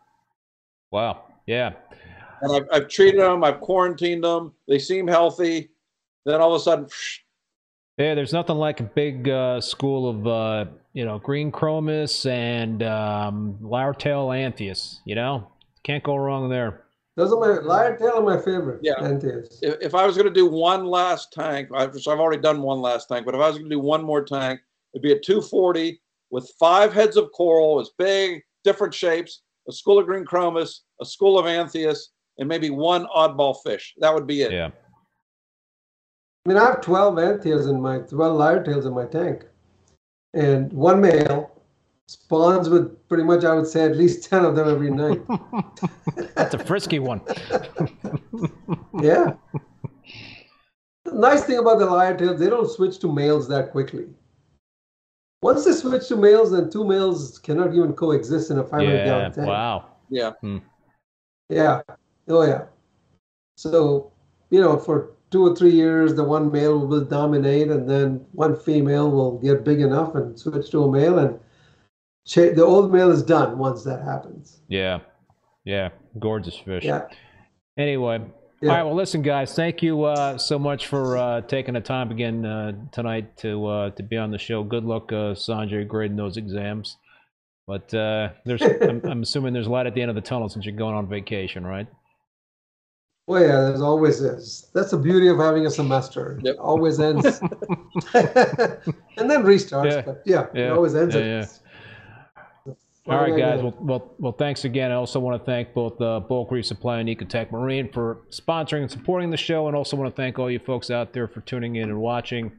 Speaker 1: Wow. Yeah.
Speaker 2: And I've, I've treated them. I've quarantined them. They seem healthy. Then all of a sudden,
Speaker 1: Yeah. There's nothing like a big uh, school of, uh, you know, green chromis and um, Lyretail anthias. You know, can't go wrong there.
Speaker 3: Those are my lyre tail are my favorite.
Speaker 2: Yeah.
Speaker 3: Anthias.
Speaker 2: if, if I was going to do one last tank, I've, so I've already done one last tank, but if I was going to do one more tank, it'd be a 240 with five heads of coral, as big, different shapes, a school of green chromis, a school of anthias, and maybe one oddball fish. That would be it.
Speaker 1: Yeah.
Speaker 3: I mean, I have 12 anthias in my 12 lyre tails in my tank, and one male spawns with pretty much, I would say, at least (laughs) 10 of them every night.
Speaker 1: That's a frisky one. (laughs)
Speaker 3: yeah. The nice thing about the lyre tails, they don't switch to males that quickly. Once they switch to males, then two males cannot even coexist in a 500
Speaker 1: Yeah.
Speaker 3: gallon tank.
Speaker 1: Wow.
Speaker 2: Yeah. Hmm.
Speaker 3: Yeah. Oh, yeah. So, you know, for two or three years, the one male will dominate, and then one female will get big enough and switch to a male, and cha- the old male is done once that happens.
Speaker 1: Yeah. Yeah. Gorgeous fish.
Speaker 3: Yeah.
Speaker 1: Anyway,
Speaker 3: Yeah.
Speaker 1: All right. Well, listen, guys. Thank you uh, so much for uh, taking the time again uh, tonight to uh, to be on the show. Good luck, uh, Sanjay, grading those exams. But uh, there's, (laughs) I'm, I'm assuming there's light at the end of the tunnel since you're going on vacation, right?
Speaker 3: Well, yeah, there's always is. That's the beauty of having a semester.
Speaker 2: Yep.
Speaker 3: It always ends, (laughs) (laughs) and then restarts.
Speaker 1: Yeah.
Speaker 3: But yeah,
Speaker 1: Yeah.
Speaker 3: it always ends.
Speaker 1: Yeah,
Speaker 3: at
Speaker 1: yeah. All right,
Speaker 3: What am I
Speaker 1: guys. Well, well, well. Thanks again. I also want to thank both uh, Bulk Reef Supply and Ecotech Marine for sponsoring and supporting the show, and also want to thank all you folks out there for tuning in and watching.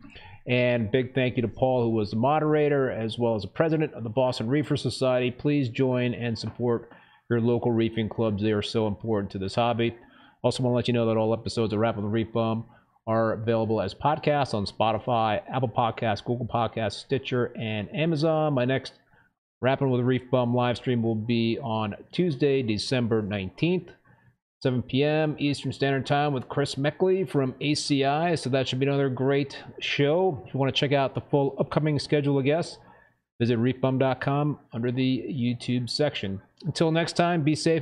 Speaker 1: And big thank you to Paul, who was the moderator as well as the president of the Boston Reefer Society. Please join and support your local reefing clubs. They are so important to this hobby. Also, want to let you know that all episodes of Rap on the ReefBum are available as podcasts on Spotify, Apple Podcasts, Google Podcasts, Stitcher, and Amazon. My next Rapping with a ReefBum live stream will be on Tuesday, December 19th, 7 p.m. Eastern Standard Time with Chris Meckley from ACI. So that should be another great show. If you want to check out the full upcoming schedule of guests, visit reefbum.com under the YouTube section. Until next time, be safe.